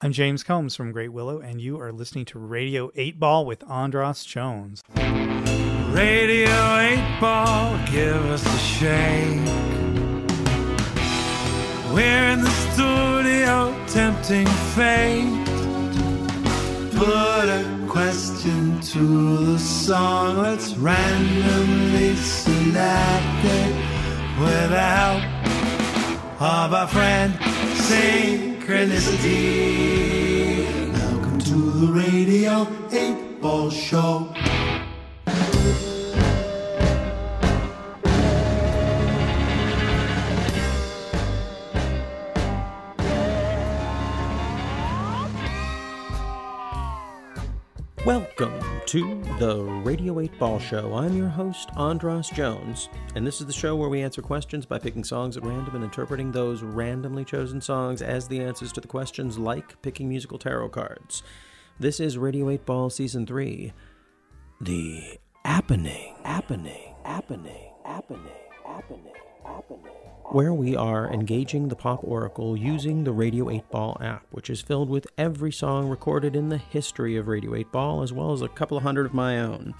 I'm James Combs from Great Willow, and you are listening to Radio 8 Ball with Andras Jones. Radio 8 Ball, give us a shake. We're in the studio, tempting fate. Put a question to the song, let's randomly select it with the help of our friend Synchronicity. Welcome to the Radio 8 Ball Show. Welcome to the Radio 8 Ball Show. I'm your host, Andras Jones, and this is the show where we answer questions by picking songs at random and interpreting those randomly chosen songs as the answers to the questions, like picking musical tarot cards. This is Radio 8 Ball Season 3. The Appening, Appening, Appening, Appening, Appening, Appening where we are engaging the Pop Oracle using the Radio 8 Ball app, which is filled with every song recorded in the history of Radio 8 Ball, as well as a couple of hundred of my own.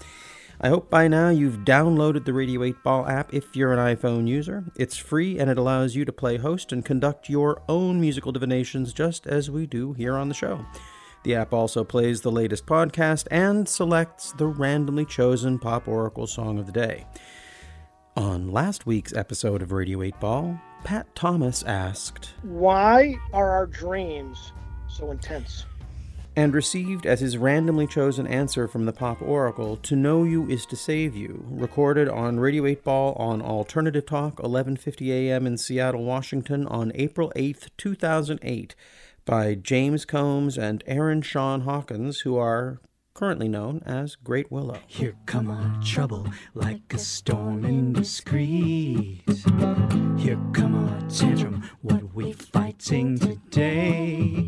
I hope by now you've downloaded the Radio 8 Ball app if you're an iPhone user. It's free and it allows you to play host and conduct your own musical divinations just as we do here on the show. The app also plays the latest podcast and selects the randomly chosen Pop Oracle song of the day. On last week's episode of Radio 8 Ball, Pat Thomas asked, Why are our dreams so intense? And received as his randomly chosen answer from the Pop Oracle, To Know You is to Save You, recorded on Radio 8 Ball on Alternative Talk, 11:50 a.m. in Seattle, Washington on April 8, 2008 by James Combs and Aaron Sean Hawkins, who are currently known as Great Willow. Here come our trouble like a storm in the street. Here come our tantrum, what we fighting today.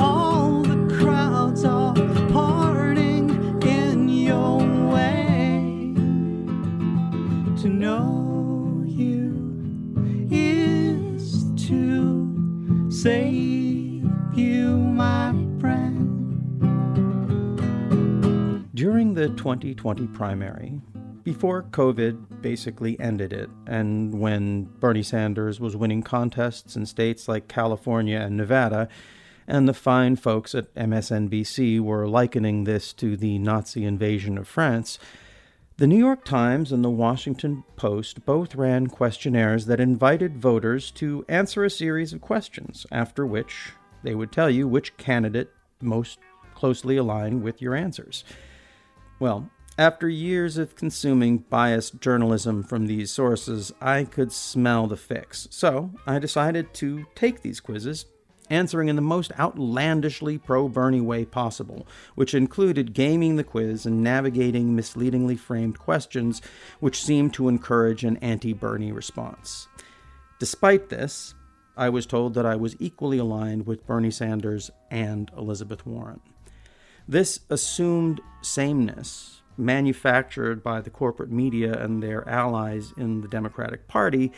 All the crowds are parting in your way. To know you is to save you, my During the 2020 primary, before COVID basically ended it, and when Bernie Sanders was winning contests in states like California and Nevada, and the fine folks at MSNBC were likening this to the Nazi invasion of France, the New York Times and the Washington Post both ran questionnaires that invited voters to answer a series of questions, after which they would tell you which candidate most closely aligned with your answers. Well, after years of consuming biased journalism from these sources, I could smell the fix. So I decided to take these quizzes, answering in the most outlandishly pro Bernie way possible, which included gaming the quiz and navigating misleadingly framed questions which seemed to encourage an anti Bernie response. Despite this, I was told that I was equally aligned with Bernie Sanders and Elizabeth Warren. This assumed sameness, manufactured by the corporate media and their allies in the Democratic Party,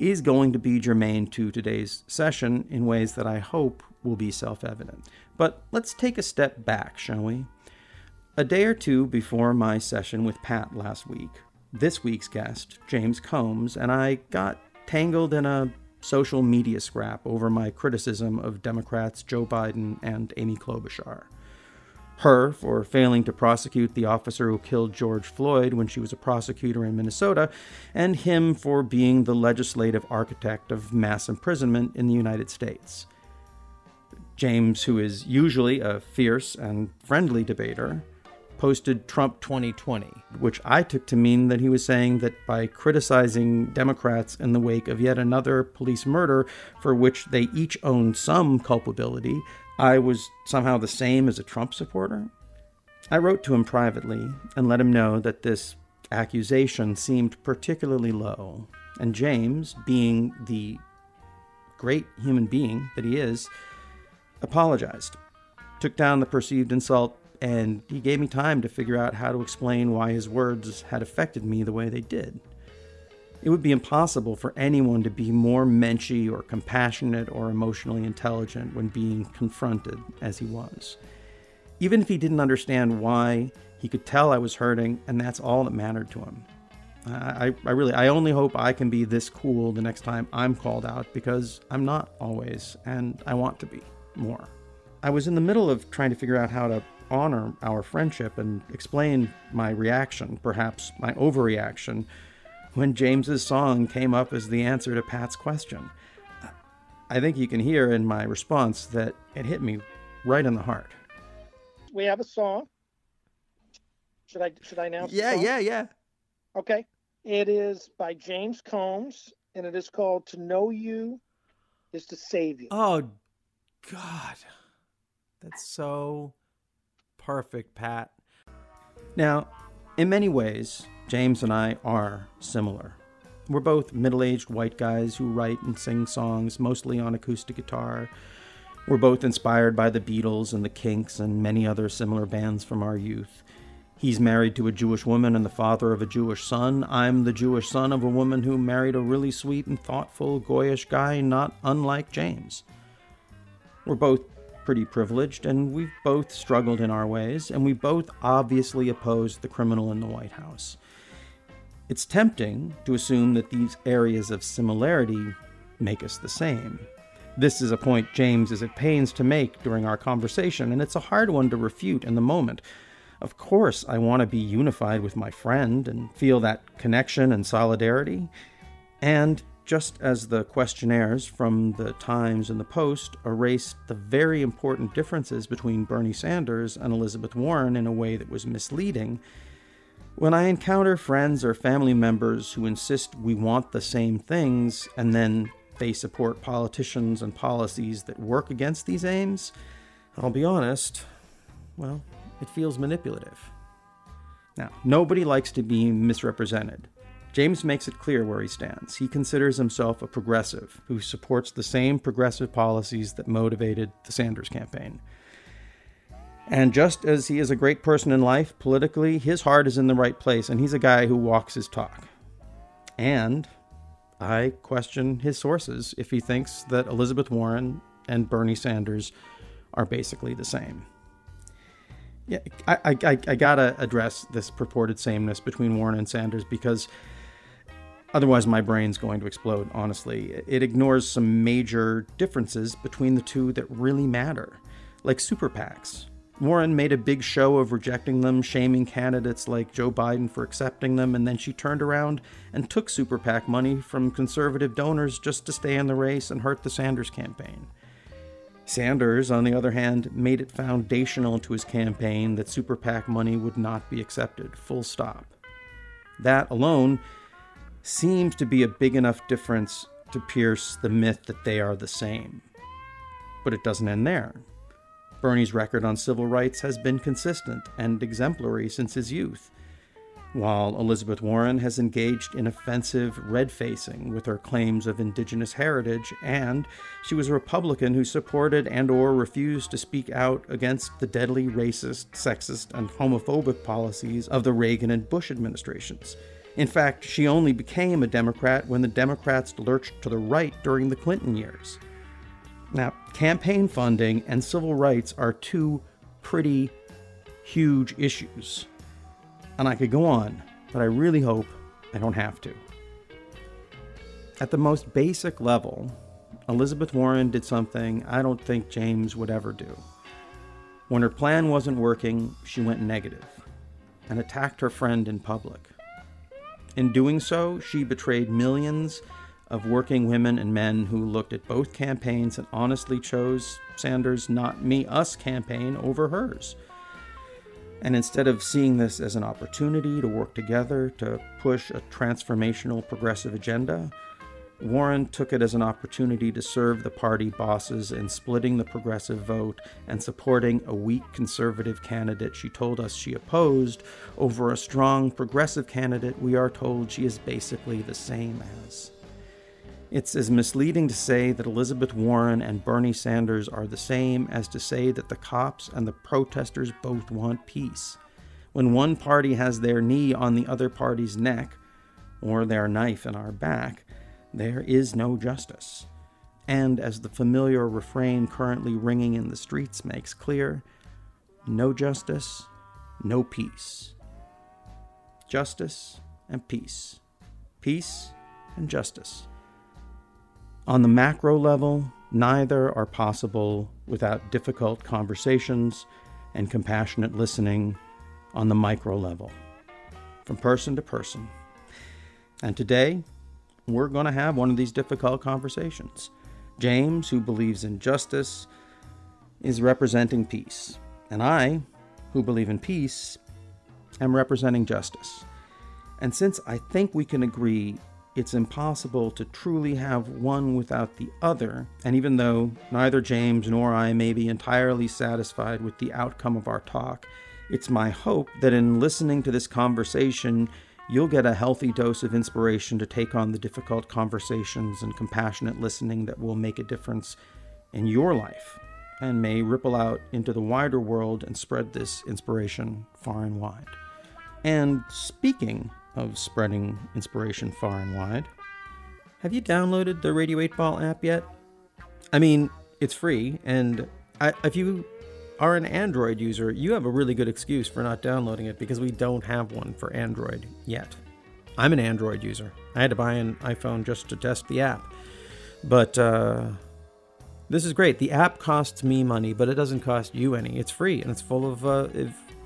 is going to be germane to today's session in ways that I hope will be self evident. But let's take a step back, shall we? A day or two before my session with Pat last week, this week's guest, James Combs, and I got tangled in a social media scrap over my criticism of Democrats Joe Biden and Amy Klobuchar her for failing to prosecute the officer who killed George Floyd when she was a prosecutor in Minnesota, and him for being the legislative architect of mass imprisonment in the United States. James, who is usually a fierce and friendly debater, posted Trump 2020, which I took to mean that he was saying that by criticizing Democrats in the wake of yet another police murder for which they each own some culpability, I was somehow the same as a Trump supporter. I wrote to him privately and let him know that this accusation seemed particularly low, and James, being the great human being that he is, apologized, took down the perceived insult, and he gave me time to figure out how to explain why his words had affected me the way they did. It would be impossible for anyone to be more menschy or compassionate or emotionally intelligent when being confronted as he was. Even if he didn't understand why, he could tell I was hurting, and that's all that mattered to him. I, I really, I only hope I can be this cool the next time I'm called out because I'm not always, and I want to be more. I was in the middle of trying to figure out how to honor our friendship and explain my reaction, perhaps my overreaction, when James's song came up as the answer to Pat's question. I think you can hear in my response that it hit me right in the heart. We have a song. Should I should I announce? Yeah, yeah, yeah. Okay. It is by James Combs, and it is called "To Know You Is to Save You." Oh, God. That's so perfect, Pat. Now, in many ways, James and I are similar. We're both middle aged white guys who write and sing songs mostly on acoustic guitar. We're both inspired by the Beatles and the Kinks and many other similar bands from our youth. He's married to a Jewish woman and the father of a Jewish son. I'm the Jewish son of a woman who married a really sweet and thoughtful, goyish guy, not unlike James. We're both pretty privileged, and we've both struggled in our ways, and we both obviously oppose the criminal in the White House. It's tempting to assume that these areas of similarity make us the same. This is a point James is at pains to make during our conversation, and it's a hard one to refute in the moment. Of course, I want to be unified with my friend and feel that connection and solidarity. And just as the questionnaires from the Times and the Post erased the very important differences between Bernie Sanders and Elizabeth Warren in a way that was misleading, when I encounter friends or family members who insist we want the same things and then they support politicians and policies that work against these aims, I'll be honest, well, it feels manipulative. Now, nobody likes to be misrepresented. James makes it clear where he stands. He considers himself a progressive who supports the same progressive policies that motivated the Sanders campaign. And just as he is a great person in life, politically, his heart is in the right place, and he's a guy who walks his talk. And I question his sources if he thinks that Elizabeth Warren and Bernie Sanders are basically the same. Yeah, I, I, I, gotta address this purported sameness between Warren and Sanders because otherwise my brain's going to explode, honestly. It ignores some major differences between the two that really matter, like super PACs. Warren made a big show of rejecting them, shaming candidates like Joe Biden for accepting them, and then she turned around and took super PAC money from conservative donors just to stay in the race and hurt the Sanders campaign. Sanders, on the other hand, made it foundational to his campaign that super PAC money would not be accepted, full stop. That alone seems to be a big enough difference to pierce the myth that they are the same. But it doesn't end there. Bernie's record on civil rights has been consistent and exemplary since his youth, while Elizabeth Warren has engaged in offensive red facing with her claims of indigenous heritage and she was a Republican who supported and or refused to speak out against the deadly racist, sexist and homophobic policies of the Reagan and Bush administrations. In fact, she only became a Democrat when the Democrats lurched to the right during the Clinton years. Now, campaign funding and civil rights are two pretty huge issues. And I could go on, but I really hope I don't have to. At the most basic level, Elizabeth Warren did something I don't think James would ever do. When her plan wasn't working, she went negative and attacked her friend in public. In doing so, she betrayed millions of working women and men who looked at both campaigns and honestly chose Sanders' Not Me, Us campaign over hers. And instead of seeing this as an opportunity to work together to push a transformational progressive agenda, Warren took it as an opportunity to serve the party bosses in splitting the progressive vote and supporting a weak conservative candidate she told us she opposed over a strong progressive candidate we are told she is basically the same as. It's as misleading to say that Elizabeth Warren and Bernie Sanders are the same as to say that the cops and the protesters both want peace. When one party has their knee on the other party's neck, or their knife in our back, there is no justice. And as the familiar refrain currently ringing in the streets makes clear, no justice, no peace. Justice and peace. Peace and justice. On the macro level, neither are possible without difficult conversations and compassionate listening on the micro level, from person to person. And today, we're going to have one of these difficult conversations. James, who believes in justice, is representing peace. And I, who believe in peace, am representing justice. And since I think we can agree it's impossible to truly have one without the other, and even though neither James nor I may be entirely satisfied with the outcome of our talk, it's my hope that in listening to this conversation, you'll get a healthy dose of inspiration to take on the difficult conversations and compassionate listening that will make a difference in your life and may ripple out into the wider world and spread this inspiration far and wide. And speaking of spreading inspiration far and wide, have you downloaded the Radio 8 Ball app yet? I mean, it's free, and I, if you are an Android user, you have a really good excuse for not downloading it because we don't have one for Android yet. I'm an Android user. I had to buy an iPhone just to test the app. But uh, this is great. The app costs me money, but it doesn't cost you any. It's free and it's full of uh,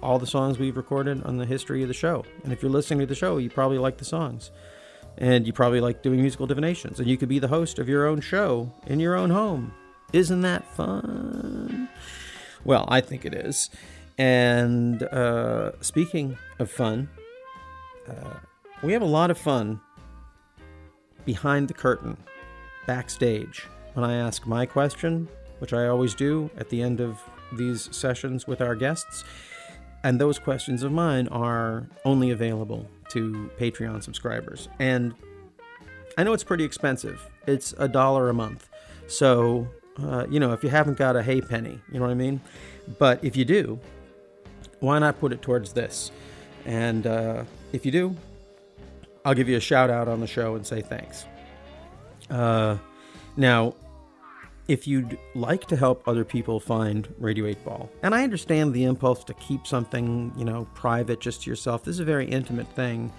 all the songs we've recorded on the history of the show. And if you're listening to the show, you probably like the songs. And you probably like doing musical divinations. And you could be the host of your own show in your own home. Isn't that fun? Well, I think it is. And uh, speaking of fun, uh, we have a lot of fun behind the curtain, backstage, when I ask my question, which I always do at the end of these sessions with our guests. And those questions of mine are only available to Patreon subscribers. And I know it's pretty expensive. It's a dollar a month. So, uh, you know, if you haven't got a hay penny, you know what I mean? But if you do, why not put it towards this? And uh, if you do, I'll give you a shout out on the show and say thanks. Uh, now, if you'd like to help other people find Radio 8 Ball, and I understand the impulse to keep something, you know, private just to yourself. This is a very intimate thing.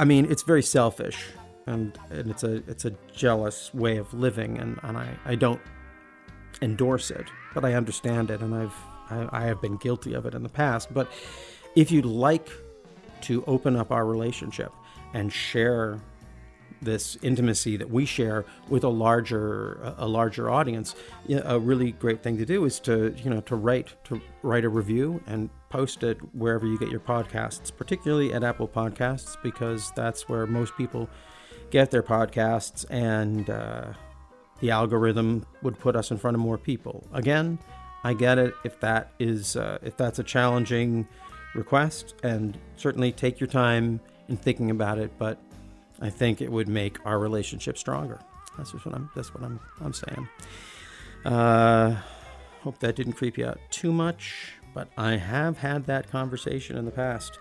I mean, it's very selfish and, and it's a it's a jealous way of living and, and I, I don't endorse it, but I understand it and I've I, I have been guilty of it in the past. But if you'd like to open up our relationship and share this intimacy that we share with a larger a larger audience a really great thing to do is to you know to write to write a review and post it wherever you get your podcasts particularly at apple podcasts because that's where most people get their podcasts and uh, the algorithm would put us in front of more people. Again i get it if that is uh, if that's a challenging request and certainly take your time in thinking about it but I think it would make our relationship stronger. That's just what I'm. That's what I'm. I'm saying. Uh, hope that didn't creep you out too much, but I have had that conversation in the past,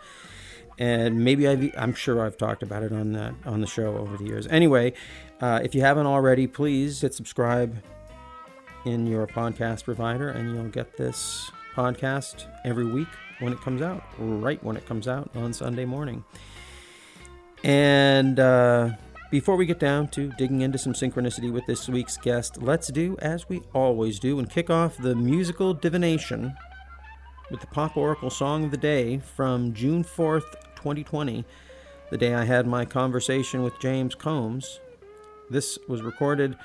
and maybe I've, I'm sure I've talked about it on that on the show over the years. Anyway, uh, if you haven't already, please hit subscribe in your podcast provider, and you'll get this podcast every week when it comes out, right when it comes out on Sunday morning. And uh, before we get down to digging into some synchronicity with this week's guest, let's do as we always do and kick off the musical divination with the Pop Oracle Song of the Day from June 4th, 2020, the day I had my conversation with James Combs. This was recorded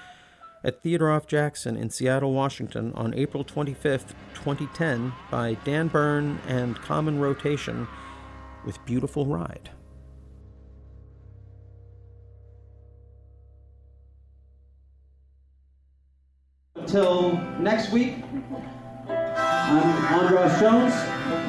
at Theodore F. Jackson in Seattle, Washington on April 25th, 2010 by Dan Byrne and Common Rotation with Beautiful Ride. Until next week, I'm Andras Jones,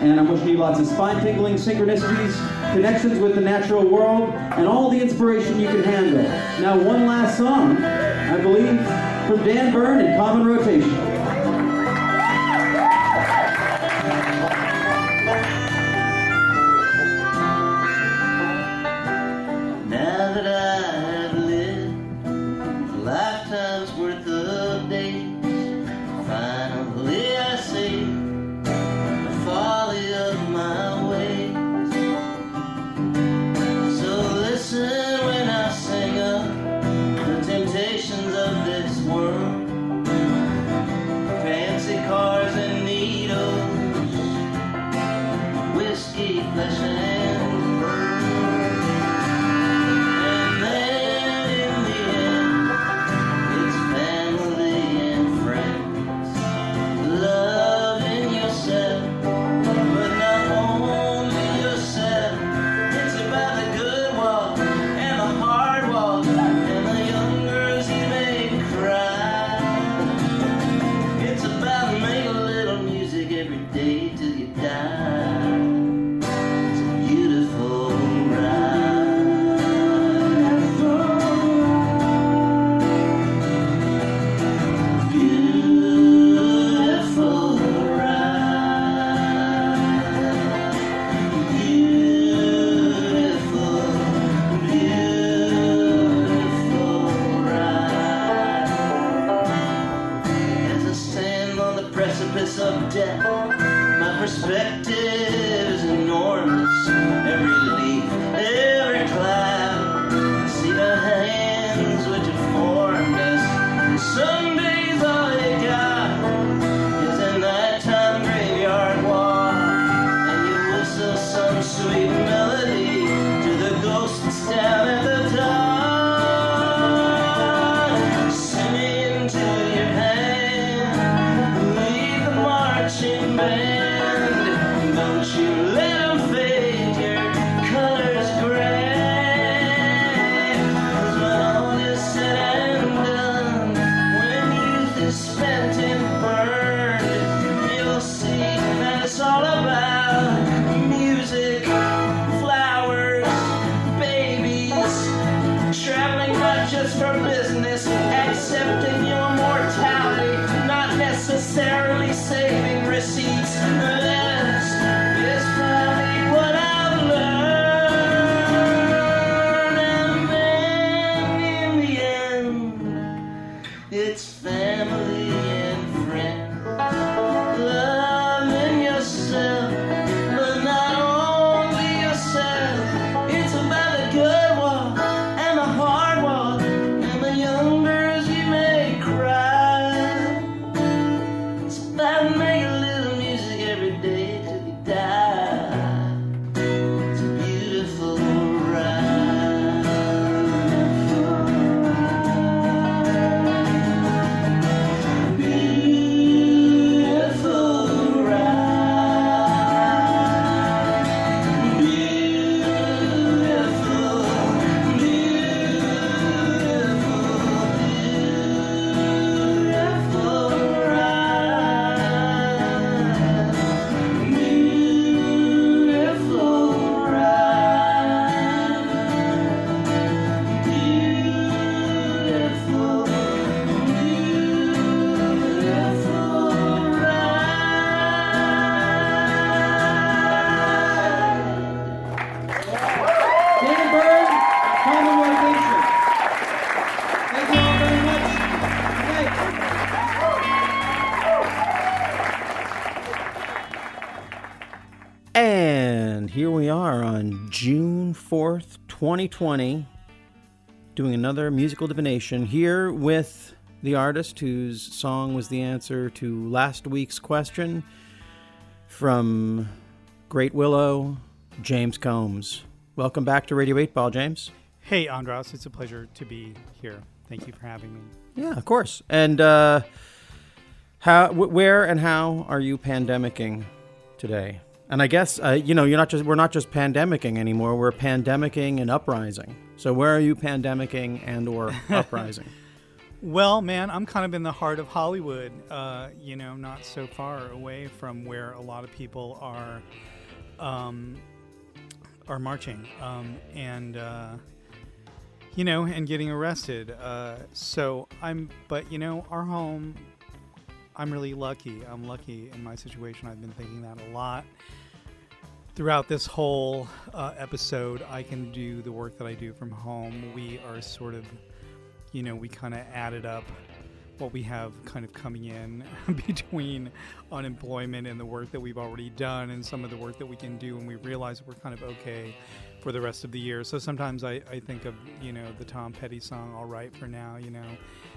and I'm wishing you lots of spine tingling synchronicities, connections with the natural world, and all the inspiration you can handle. Now, one last song, I believe, from Dan Byrne and Common Rotation. 4th, 2020, doing another musical divination here with the artist whose song was the answer to last week's question from Great Willow, James Combs. Welcome back to Radio 8 Ball, James. Hey, Andras, it's a pleasure to be here. Thank you for having me. Yeah, of course. And uh, how, wh- where, and how are you pandemicking today? And I guess uh, you know you're not just we're not just pandemicking anymore. We're pandemicking and uprising. So where are you pandemicking and or uprising? Well, man, I'm kind of in the heart of Hollywood, uh, you know, not so far away from where a lot of people are um, are marching um, and uh, you know and getting arrested. Uh, so I'm, but you know, our home. I'm really lucky. I'm lucky in my situation. I've been thinking that a lot throughout this whole uh, episode. I can do the work that I do from home. We are sort of you know, we kind of added up what we have kind of coming in between unemployment and the work that we've already done and some of the work that we can do and we realize we're kind of okay for the rest of the year so sometimes I, I think of you know the tom petty song all right for now you know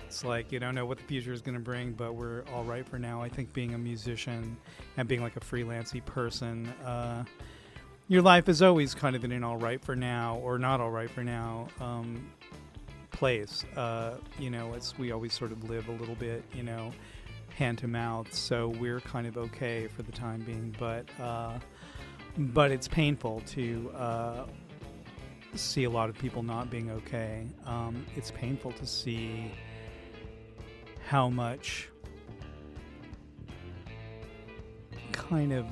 it's like you don't know what the future is going to bring but we're all right for now i think being a musician and being like a freelancey person uh, your life is always kind of in an all right for now or not all right for now um, place. Uh, you know, it's we always sort of live a little bit, you know, hand to mouth. So we're kind of okay for the time being, but uh, but it's painful to uh, see a lot of people not being okay. Um, it's painful to see how much kind of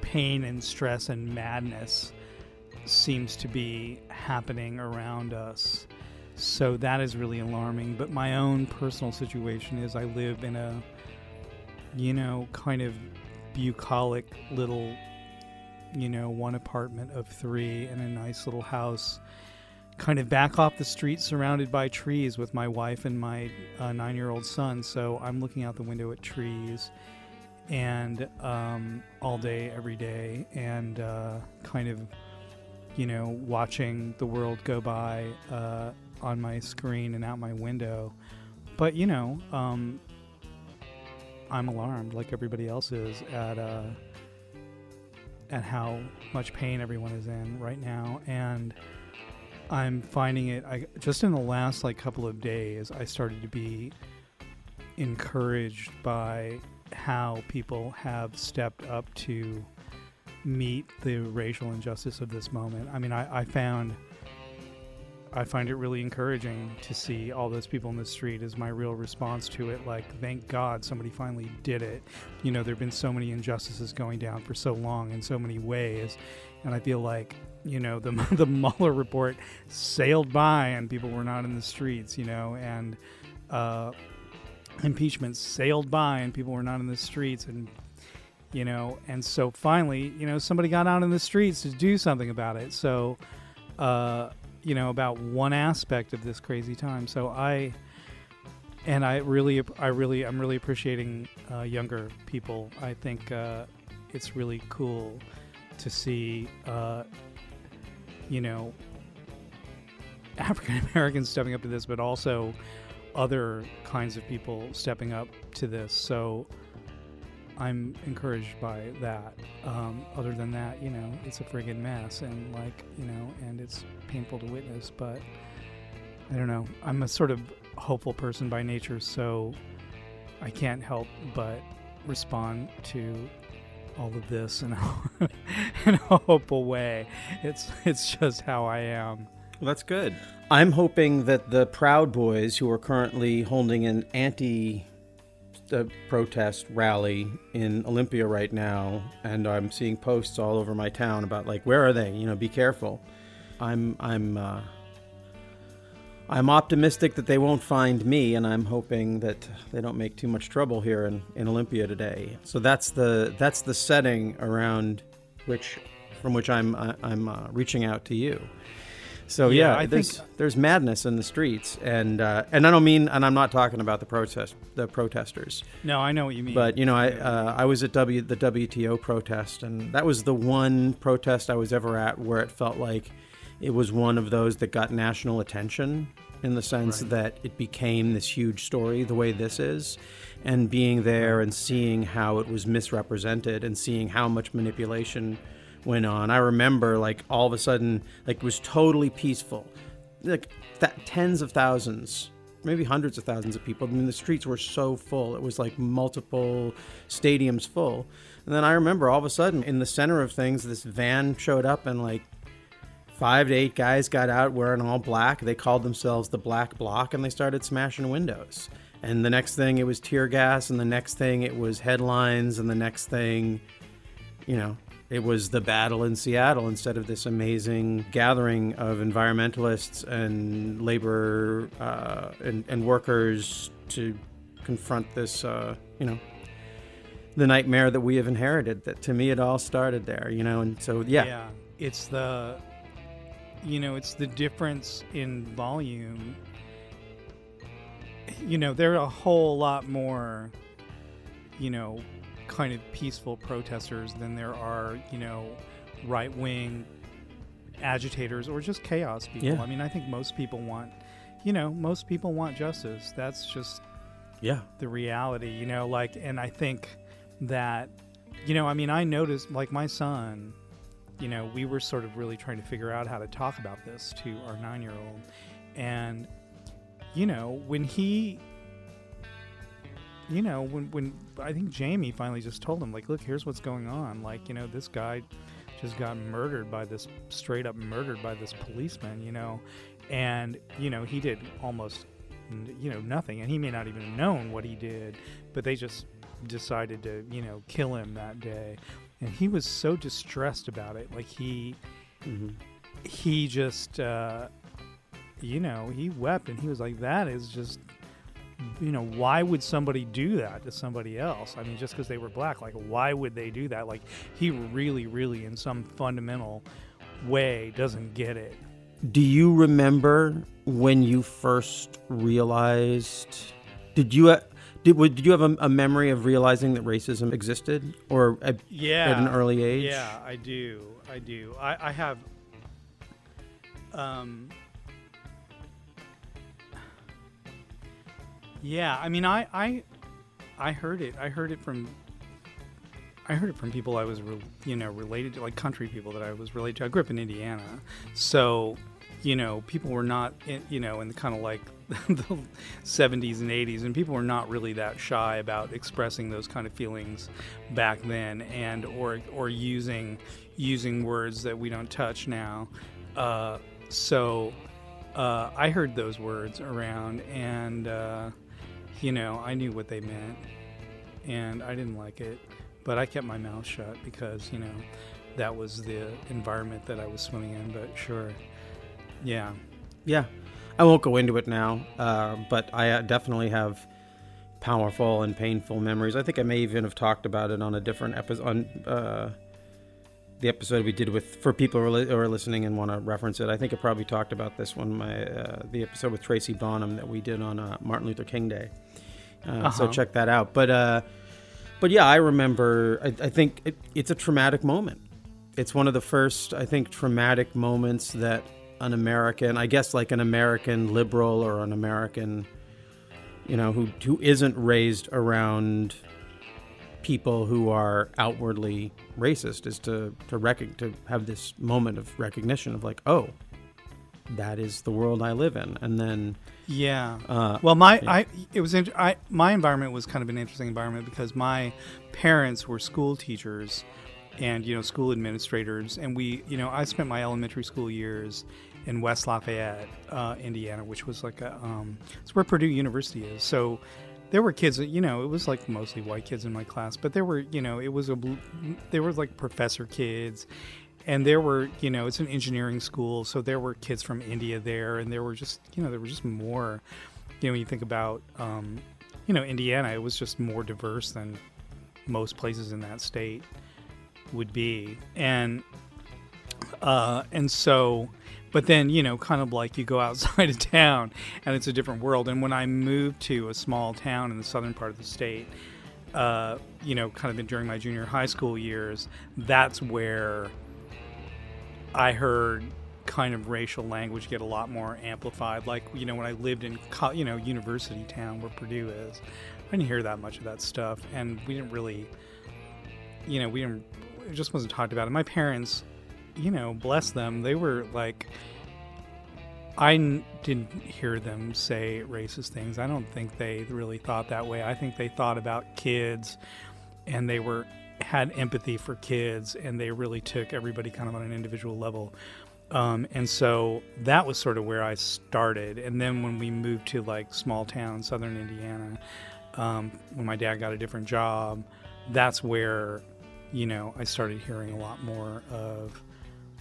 pain and stress and madness seems to be happening around us. So that is really alarming. But my own personal situation is I live in a, you know, kind of bucolic little, you know, one apartment of three in a nice little house, kind of back off the street surrounded by trees with my wife and my uh, nine year old son. So I'm looking out the window at trees and um, all day, every day, and uh, kind of, you know, watching the world go by uh, on my screen and out my window. But you know, um, I'm alarmed, like everybody else is, at uh, at how much pain everyone is in right now, and I'm finding it. I just in the last like couple of days, I started to be encouraged by how people have stepped up to meet the racial injustice of this moment. I mean, I, I found I find it really encouraging to see all those people in the street is my real response to it. Like, thank God somebody finally did it. You know, there have been so many injustices going down for so long in so many ways, and I feel like you know the the Mueller report sailed by and people were not in the streets. You know, and uh, impeachment sailed by and people were not in the streets and you know and so finally you know somebody got out in the streets to do something about it. So uh you know about one aspect of this crazy time. So i and i really i really i'm really appreciating uh, younger people. I think uh, it's really cool to see uh, you know african americans stepping up to this but also other kinds of people stepping up to this. So I'm encouraged by that. Um, other than that, you know, it's a friggin' mess, and like, you know, and it's painful to witness. But I don't know. I'm a sort of hopeful person by nature, so I can't help but respond to all of this in a, in a hopeful way. It's it's just how I am. Well, that's good. I'm hoping that the Proud Boys, who are currently holding an anti uh, protest rally in Olympia right now, and I'm seeing posts all over my town about like, where are they? You know, be careful. I'm I'm uh, I'm optimistic that they won't find me, and I'm hoping that they don't make too much trouble here in, in Olympia today. So that's the that's the setting around which from which I'm I- I'm uh, reaching out to you. So Yeah, yeah, I there's think- there's madness in the streets, and uh, and I don't mean, and I'm not talking about the protest the protesters, No, I know what you mean. but you know, I uh, I was at W the WTO protest, and that was the one protest I was ever at where it felt like it was one of those that got national attention in the sense that it became this huge story the way this is and being there and seeing how it was misrepresented and seeing how much manipulation went on. I remember like all of a sudden like it was totally peaceful. Like th- tens of thousands maybe hundreds of thousands of people. I mean the streets were so full. It was like multiple stadiums full. And then i remember all of a sudden in the center of things this van showed up and like five to eight guys got out wearing all black. They called themselves the Black Bloc and they started smashing windows. And the next thing it was tear gas, and the next thing it was headlines, and the next thing, you know, it was the battle in Seattle instead of this amazing gathering of environmentalists and labor uh, and, and workers to confront this, uh, you know, the nightmare that we have inherited. That to me, it all started there, you know. And so, yeah, yeah it's the you know it's the difference in volume you know there are a whole lot more you know kind of peaceful protesters than there are you know right wing agitators or just chaos people Yeah. i mean i think most people want you know most people want justice that's just yeah, the reality, you know, like, and I think that you know, I mean, I noticed like my son. You know, we were sort of really trying to figure out how to talk about this to our nine-year-old, and you know, when he you know, when when I think Jamie finally just told him, like, look, here's what's going on. Like, you know, this guy just got murdered by this straight up murdered by this policeman, you know, and you know he did almost you know nothing, and he may not even have known what he did, but they just decided to you know kill him that day, and he was so distressed about it, like he he just uh, you know he wept and he was like that is just you know why would somebody do that to somebody else? I mean just because they were black like why would they do that? Like he really really in some fundamental way doesn't get it. Do you remember when you first realized? Did you uh, did would- did you have a, a memory of realizing that racism existed, or at, yeah at an early age? yeah i do. I do. I, I have um yeah i mean i i i heard it i heard it from I heard it from people I was, re- you know, related to, like country people that I was related to. I grew up in Indiana, so you know, people were not, in, you know, in the kind of like the 70s and 80s, and people were not really that shy about expressing those kind of feelings back then, and or or using using words that we don't touch now. Uh, so uh, I heard those words around, and uh, you know, I knew what they meant, and I didn't like it, but I kept my mouth shut because you know that was the environment that I was swimming in. But sure, yeah. Yeah, I won't go into it now, uh, but I uh, definitely have powerful and painful memories. I think I may even have talked about it on a different episode on uh, the episode we did with for people who are, li- who are listening and want to reference it. I think I probably talked about this one, my uh, the episode with Tracy Bonham that we did on uh, Martin Luther King Day. Uh, So Uh-huh. check that out. But uh, but yeah, I remember. I, I think it, it's a traumatic moment. It's one of the first, I think, traumatic moments that an American, I guess, like an American liberal or an American, you know, who who isn't raised around people who are outwardly racist, is to to rec- to have this moment of recognition of like, oh, that is the world I live in, and then Yeah. Uh, well, my yeah. I it was int- I my environment was kind of an interesting environment because my parents were school teachers and you know school administrators, and we you know I spent my elementary school years in West Lafayette, uh, Indiana, which was like a um, it's where Purdue University is. So there were kids you know it was like mostly white kids in my class, but there were you know it was a there were like professor kids and there were you know it's an engineering school so there were kids from india there and there were just you know there were just more you know when you think about um, you know indiana it was just more diverse than most places in that state would be and uh, and so but then you know kind of like you go outside of town and it's a different world and when i moved to a small town in the southern part of the state uh, you know kind of during my junior high school years that's where I heard kind of racial language get a lot more amplified. Like, you know, when I lived in, you know, university town where Purdue is, I didn't hear that much of that stuff. And we didn't really, you know, we didn't, it just wasn't talked about. And my parents, you know, bless them, they were like, I n- didn't hear them say racist things. I don't think they really thought that way. I think they thought about kids and they were had empathy for kids and they really took everybody kind of on an individual level. Um, and so that was sort of where I started. And then when we moved to like small town, southern Indiana, um, when my dad got a different job, that's where, you know, I started hearing a lot more of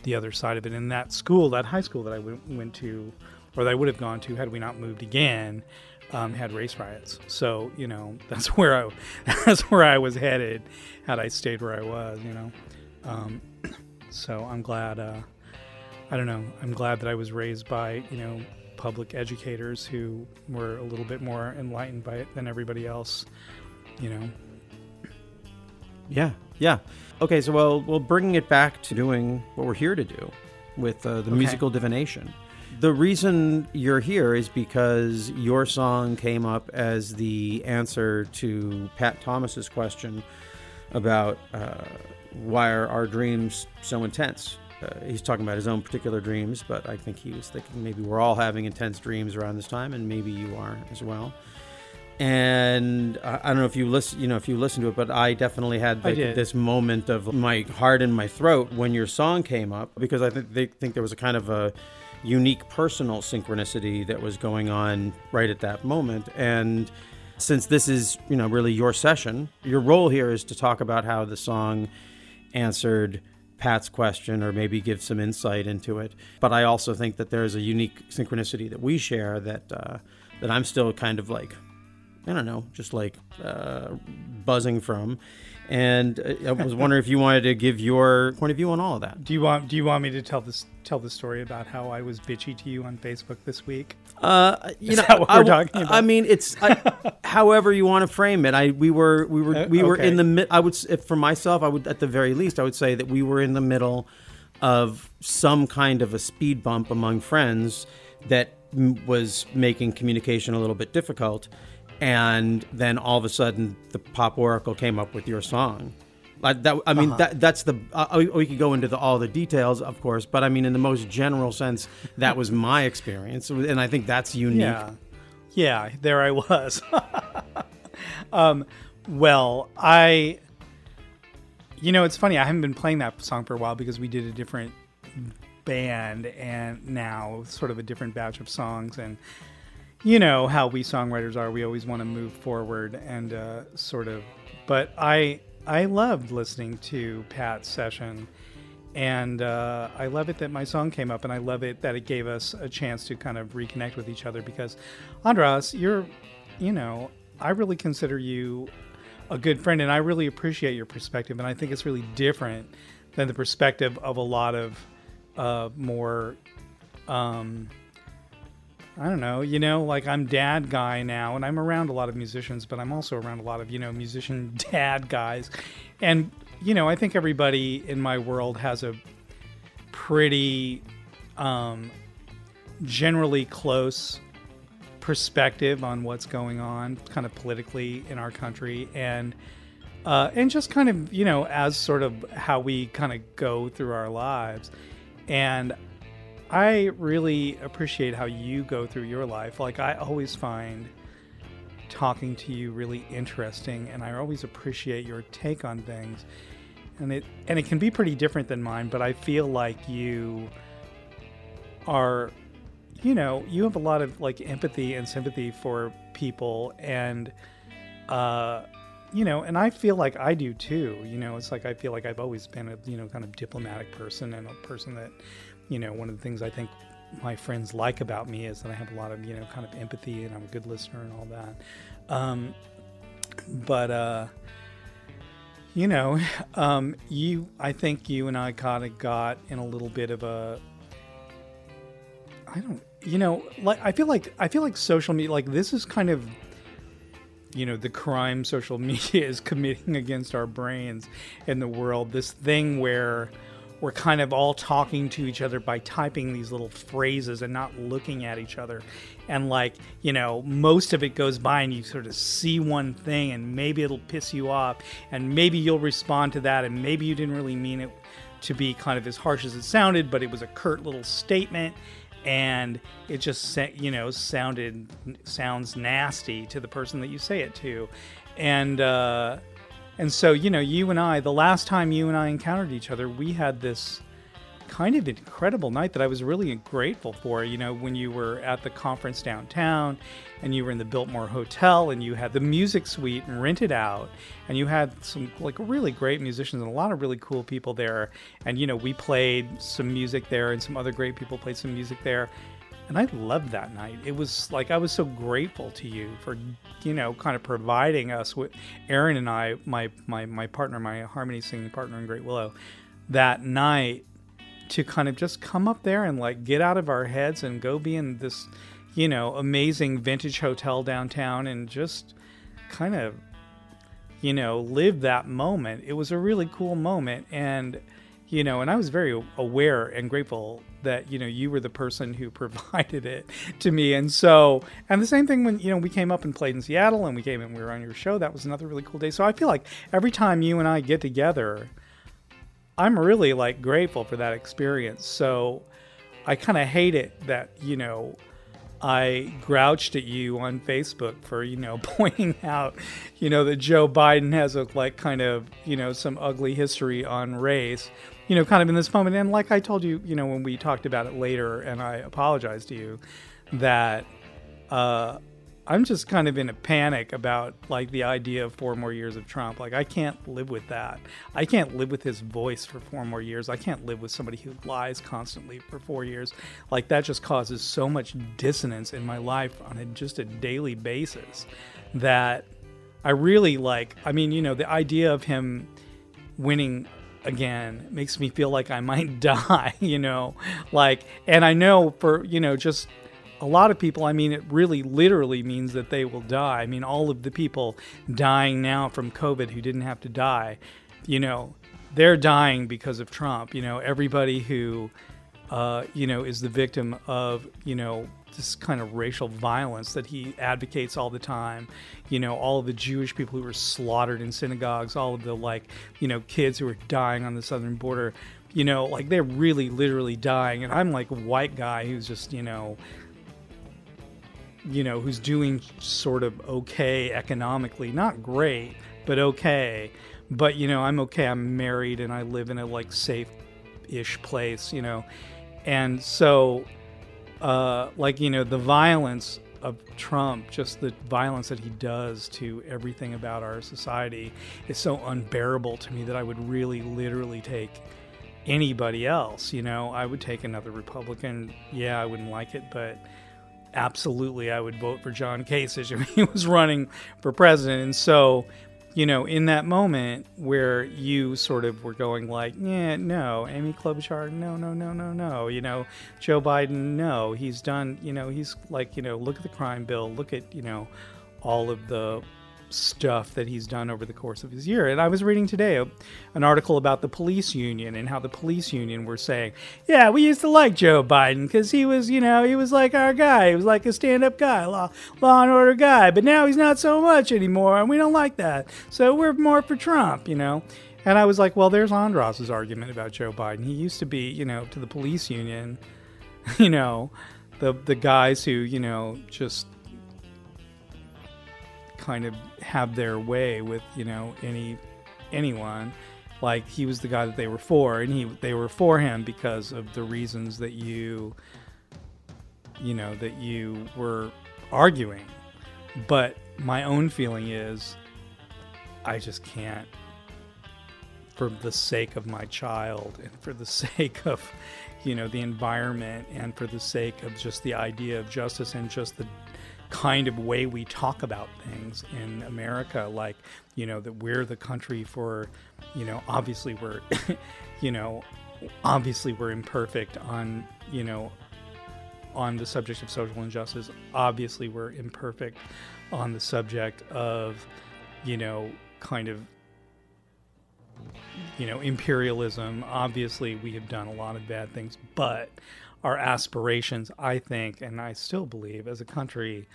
the other side of it. And that school, that high school that I went to, or that I would have gone to had we not moved again, um, had race riots. So you know that's where I that's where I was headed had I stayed where I was. You know, um, so I'm glad. Uh, I don't know. I'm glad that I was raised by you know public educators who were a little bit more enlightened by it than everybody else. You know. Yeah, yeah. Okay, so well, well, bringing it back to doing what we're here to do with uh, the Okay. musical divination. The reason you're here is because your song came up as the answer to Pat Thomas's question about uh, why are our dreams so intense. Uh, he's talking about his own particular dreams, but I think he was thinking maybe we're all having intense dreams around this time, and maybe you are as well. And I, don't know if you listen, you know, if you listen to it, but I definitely had I like, this moment of my heart in my throat when your song came up because I think they think there was a kind of a unique personal synchronicity that was going on right at that moment. And since this is, you know, really your session, your role here is to talk about how the song answered Pat's question or maybe give some insight into it. But I also think that there's a unique synchronicity that we share that uh, that I'm still kind of like I don't know, just like uh, buzzing from. And uh, I was wondering if you wanted to give your point of view on all of that. Do you want Do you want me to tell this tell the story about how I was bitchy to you on Facebook this week? Uh, you Is know, that what I, we're talking about? I mean, it's I, however you want to frame it. I we were we were we were okay. in the mid. I would if for myself, I would at the very least, I would say that we were in the middle of some kind of a speed bump among friends that m- was making communication a little bit difficult. And then all of a sudden, the pop oracle came up with your song. Like that, I Uh-huh. mean, that that's the. Uh, we, we could go into the, all the details, of course, but I mean, in the most general sense, that was my experience, and I think that's unique. Yeah. Yeah, there I was. um, well, I, you know, it's funny. I haven't been playing that song for a while because we did a different band and now sort of a different batch of songs. And you know how we songwriters are. We always want to move forward and uh, sort of. But I, I loved listening to Pat's session. And uh, I love it that my song came up, and I love it that it gave us a chance to kind of reconnect with each other because, Andras, you're, you know, I really consider you a good friend, and I really appreciate your perspective, and I think it's really different than the perspective of a lot of uh, more, um, I don't know, you know, like I'm dad guy now, and I'm around a lot of musicians, but I'm also around a lot of, you know, musician dad guys. And, you know, I think everybody in my world has a pretty um, generally close perspective on what's going on kind of politically in our country and uh, and just kind of you know as sort of how we kind of go through our lives and i really appreciate how you go through your life. Like i always find talking to you really interesting and i always appreciate your take on things. And it and it can be pretty different than mine but i feel like you are you know you have a lot of like empathy and sympathy for people and uh you know and i feel like i do too. You know it's like i feel like i've always been a you know kind of diplomatic person and a person that you know one of the things i think my friends like about me is that i have a lot of you know kind of empathy and i'm a good listener and all that. Um but uh you know um you i think you and i kind of got in a little bit of a I don't you know like I feel like I feel like social media like this is kind of you know the crime social media is committing against our brains in the world this thing where we're kind of all talking to each other by typing these little phrases and not looking at each other. And like you know most of it goes by and you sort of see one thing and maybe it'll piss you off and maybe you'll respond to that and maybe you didn't really mean it to be kind of as harsh as it sounded but it was a curt little statement and it just you know sounded sounds nasty to the person that you say it to. And uh and so you know you and i the last time you and i encountered each other we had this kind of incredible night that i was really grateful for you know when you were at the conference downtown and you were in the biltmore hotel and you had the music suite rented out and you had some like really great musicians and a lot of really cool people there. And you know we played some music there and some other great people played some music there and I loved that night. It was like I was so grateful to you for, you know, kind of providing us with Aaron and I, my my my partner, my harmony singing partner in Great Willow, that night to kind of just come up there and like get out of our heads and go be in this, you know, amazing vintage hotel downtown and just kind of you know, live that moment. It was a really cool moment and you know, and I was very aware and grateful that you know you were the person who provided it to me. And so and the same thing when you know we came up and played in seattle and we came and we were on your show that was another really cool day. So i feel like every time you and i get together i'm really like grateful for that experience. So i kind of hate it that you know I grouched at you on Facebook for, you know, pointing out, you know, that Joe Biden has a like kind of, you know, some ugly history on race, you know, kind of in this moment. And like I told you, you know, when we talked about it later and I apologized to you that uh I'm just kind of in a panic about like the idea of four more years of Trump. Like I can't live with that. I can't live with his voice for four more years. I can't live with somebody who lies constantly for four years. Like that just causes so much dissonance in my life on a, just a daily basis that I really like. I mean, you know, the idea of him winning again makes me feel like I might die, you know, like, and I know for, you know, just a lot of people, I mean, it really literally means that they will die. I mean, all of the people dying now from COVID who didn't have to die, you know, they're dying because of Trump. You know, everybody who, uh, you know, is the victim of, you know, this kind of racial violence that he advocates all the time. You know, all of the Jewish people who were slaughtered in synagogues, all of the, like, you know, kids who are dying on the southern border. You know, like they're really literally dying. And I'm like a white guy who's just, you know, you know, who's doing sort of okay economically, not great, but okay. But you know, I'm okay. I'm married and I live in a like safe-ish place, you know, and so, uh, like you know, the violence of Trump, just the violence that he does to everything about our society, is so unbearable to me that I would really, literally take anybody else. You know, I would take another Republican. Yeah, I wouldn't like it, but absolutely I would vote for John Kasich if he was running for president. And so, you know, in that moment where you sort of were going like, yeah, no, Amy Klobuchar, no, no, no, no, no, you know, Joe Biden, no, he's done, you know, he's like, you know, look at the crime bill, look at, you know, all of the stuff that he's done over the course of his year. And I was reading today an article about the police union and how the police union were saying, yeah, we used to like Joe Biden because he was, you know, he was like our guy. He was like a stand up guy, law, law and order guy. But now he's not so much anymore. And we don't like that. So we're more for Trump, you know. And I was like, well, there's Andras's argument about Joe Biden. He used to be, you know, to the police union, you know, the the guys who, you know, just kind of have their way with you know any anyone. Like he was the guy that they were for and he they were for him because of the reasons that you you know that you were arguing. But my own feeling is i just can't for the sake of my child and for the sake of you know the environment and for the sake of just the idea of justice and just the kind of way we talk about things in America, like, you know, that we're the country for, you know, obviously we're, you know, obviously we're imperfect on, you know, on the subject of social injustice. Obviously we're imperfect on the subject of, you know, kind of you know, imperialism. Obviously, we have done a lot of bad things, but our aspirations, I think, and I still believe as a country,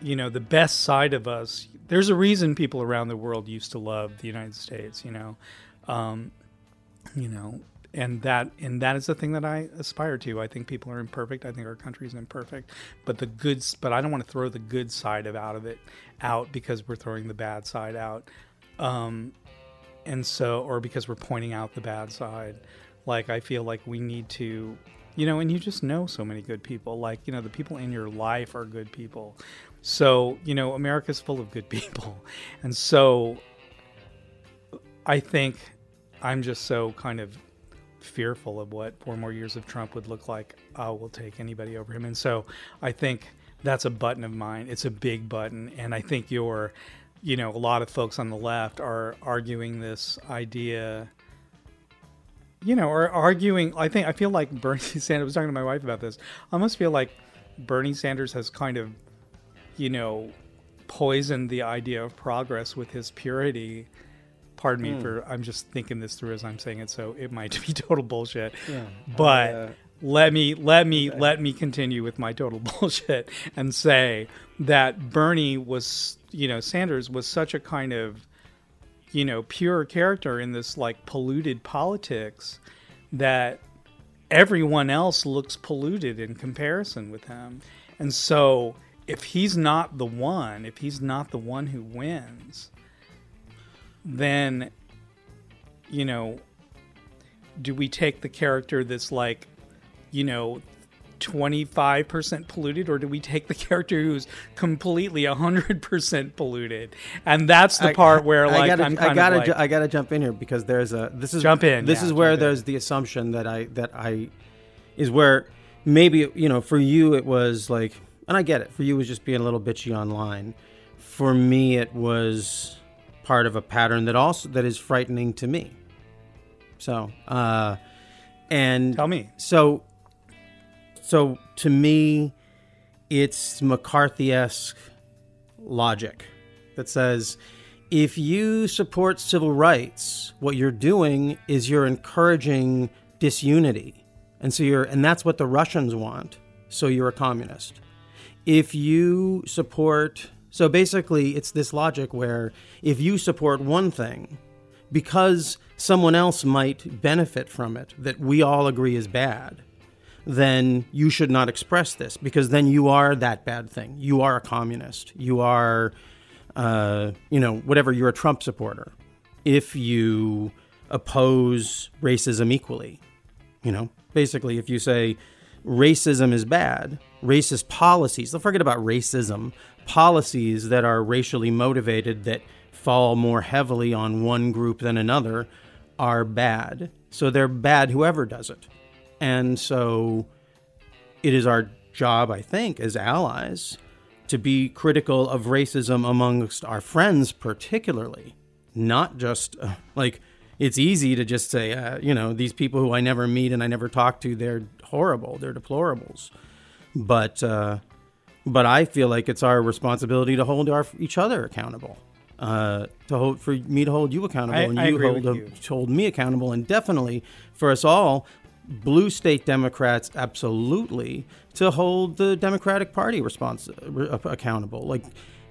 you know, the best side of us, there's a reason people around the world used to love the United States, you know. Um, you know, and that and that is the thing that I aspire to. I think people are imperfect. I think our country is imperfect, but the goods. But I don't want to throw the good side of out of it out because we're throwing the bad side out, um, and so or because we're pointing out the bad side. Like I feel like we need to, you know, and you just know so many good people. Like you know, the people in your life are good people. So you know, America's full of good people, and so I think I'm just so kind of fearful of what four more years of Trump would look like. I will take anybody over him, and so I think that's a button of mine. It's a big button, and I think you're, you know, a lot of folks on the left are arguing this idea. You know, or arguing. I think I feel like Bernie Sanders. I was talking to my wife about this. I almost feel like Bernie Sanders has kind of, you know, poisoned the idea of progress with his purity pardon me for I'm just thinking this through as I'm saying it, so it might be total bullshit. Yeah. But Uh, let me let me let me continue with my total bullshit and say that Bernie was you know Sanders was such a kind of you know pure character in this like polluted politics that everyone else looks polluted in comparison with him. And so if he's not the one, if he's not the one who wins, then you know do we take the character that's like you know 25% polluted or do we take the character who's completely 100% polluted and that's the I- part where like I gotta, i'm I gotta, of like, ju- I gotta jump in here because there's a this is Jump in, This yeah, is where jump in. there's the assumption that I that I is where maybe you know for you it was like, and I get it. For you it was just being a little bitchy online. For me it was part of a pattern that also that is frightening to me. So, uh, and tell me so so to me it's mccarthy-esque logic that says if you support civil rights what you're doing is you're encouraging disunity. And so you're and that's what the russians want so you're a communist. If you support so basically it's this logic where if you support one thing because someone else might benefit from it that we all agree is bad then you should not express this because then you are that bad thing. You are a communist. You are, uh, you know, whatever. You're a Trump supporter. If you oppose racism equally, you know, basically, if you say racism is bad, racist policies, don't forget about racism, policies that are racially motivated that fall more heavily on one group than another are bad. So they're bad whoever does it. And so it is our job, I think, as allies, to be critical of racism amongst our friends, particularly, not just uh, like it's easy to just say, uh, you know, these people who I never meet and I never talk to, they're horrible, they're deplorables. But uh, but I feel like it's our responsibility to hold our each other accountable. Uh, to hold for me to hold you accountable, I- and you hold with you. to hold me accountable, and definitely for us all, blue state Democrats, absolutely to hold the Democratic Party respons- uh, accountable. Like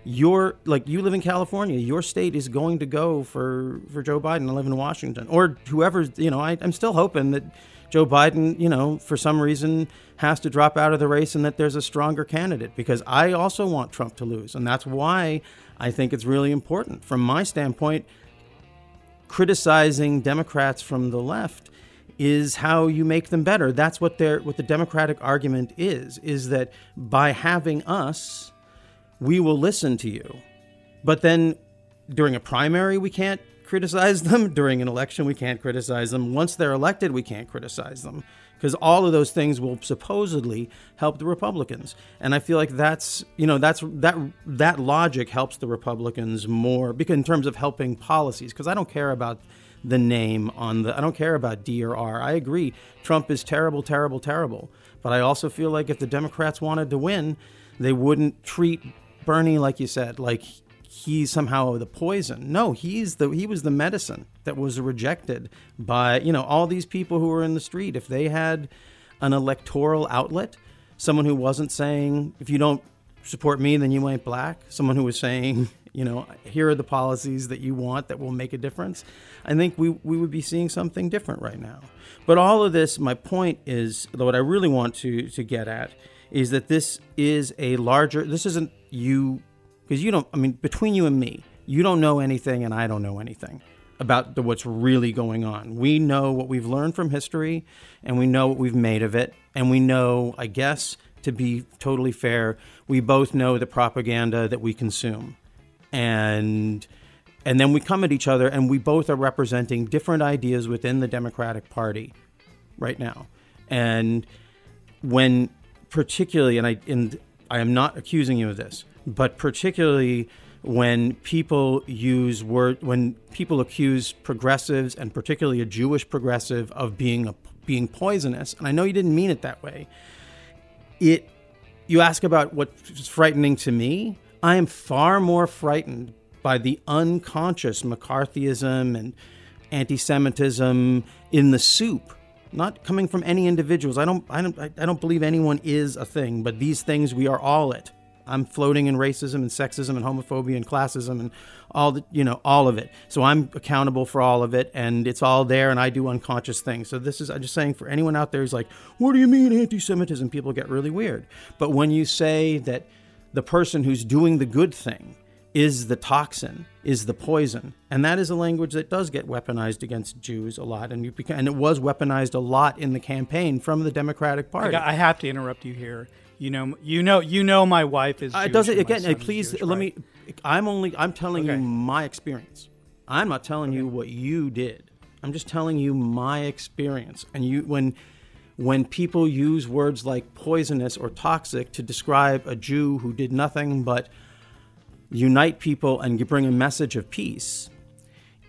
your like you live in California, your state is going to go for for Joe Biden. I live in Washington, or whoever's you know. I, I'm still hoping that Joe Biden, you know, for some reason has to drop out of the race and that there's a stronger candidate because I also want Trump to lose, and that's why I think it's really important from my standpoint criticizing Democrats from the left is how you make them better. That's what their what the Democratic argument is is that by having us we will listen to you. But then during a primary we can't criticize them, during an election we can't criticize them. Once they're elected we can't criticize them because all of those things will supposedly help the Republicans. And I feel like that's, you know, that's that that logic helps the Republicans more because in terms of helping policies because I don't care about the name on the I don't care about D or R. I agree Trump is terrible, terrible, terrible. But I also feel like if the Democrats wanted to win, they wouldn't treat Bernie like you said, like he's somehow the poison. No, he's the he was the medicine that was rejected by, you know, all these people who were in the street. If they had an electoral outlet, someone who wasn't saying if you don't support me then you ain't black, someone who was saying, you know, here are the policies that you want that will make a difference. I think we we would be seeing something different right now. But all of this, my point is, what I really want to to get at is that this is a larger. This isn't you because you don't. I mean, between you and me, you don't know anything, and I don't know anything about the, what's really going on. We know what we've learned from history, and we know what we've made of it, and we know, I guess, to be totally fair, we both know the propaganda that we consume, and and then we come at each other, and we both are representing different ideas within the Democratic Party right now, and when particularly, and I and I am not accusing you of this, but particularly when people use word when people accuse progressives and particularly a Jewish progressive of being a, being poisonous, and I know you didn't mean it that way. It you ask about what's frightening to me. I am far more frightened by the unconscious McCarthyism and anti-Semitism in the soup, not coming from any individuals. I don't, I don't, I don't believe anyone is a thing, but these things we are all it. I'm floating in racism and sexism and homophobia and classism and all the, you know, all of it. So I'm accountable for all of it, and it's all there, and I do unconscious things. So this is, I'm just saying, for anyone out there who's like, "What do you mean anti-Semitism?" People get really weird. But when you say that the person who's doing the good thing is the toxin, is the poison, and that is a language that does get weaponized against Jews a lot, and you beca- and it was weaponized a lot in the campaign from the Democratic Party. I have to interrupt you here. You know, you know, you know, my wife is. Uh, it doesn't again. uh, please Jewish, let right? me. I'm only. I'm telling you my experience. I'm not telling you what you did. I'm just telling you my experience. And you when when people use words like poisonous or toxic to describe a Jew who did nothing but unite people and bring a message of peace,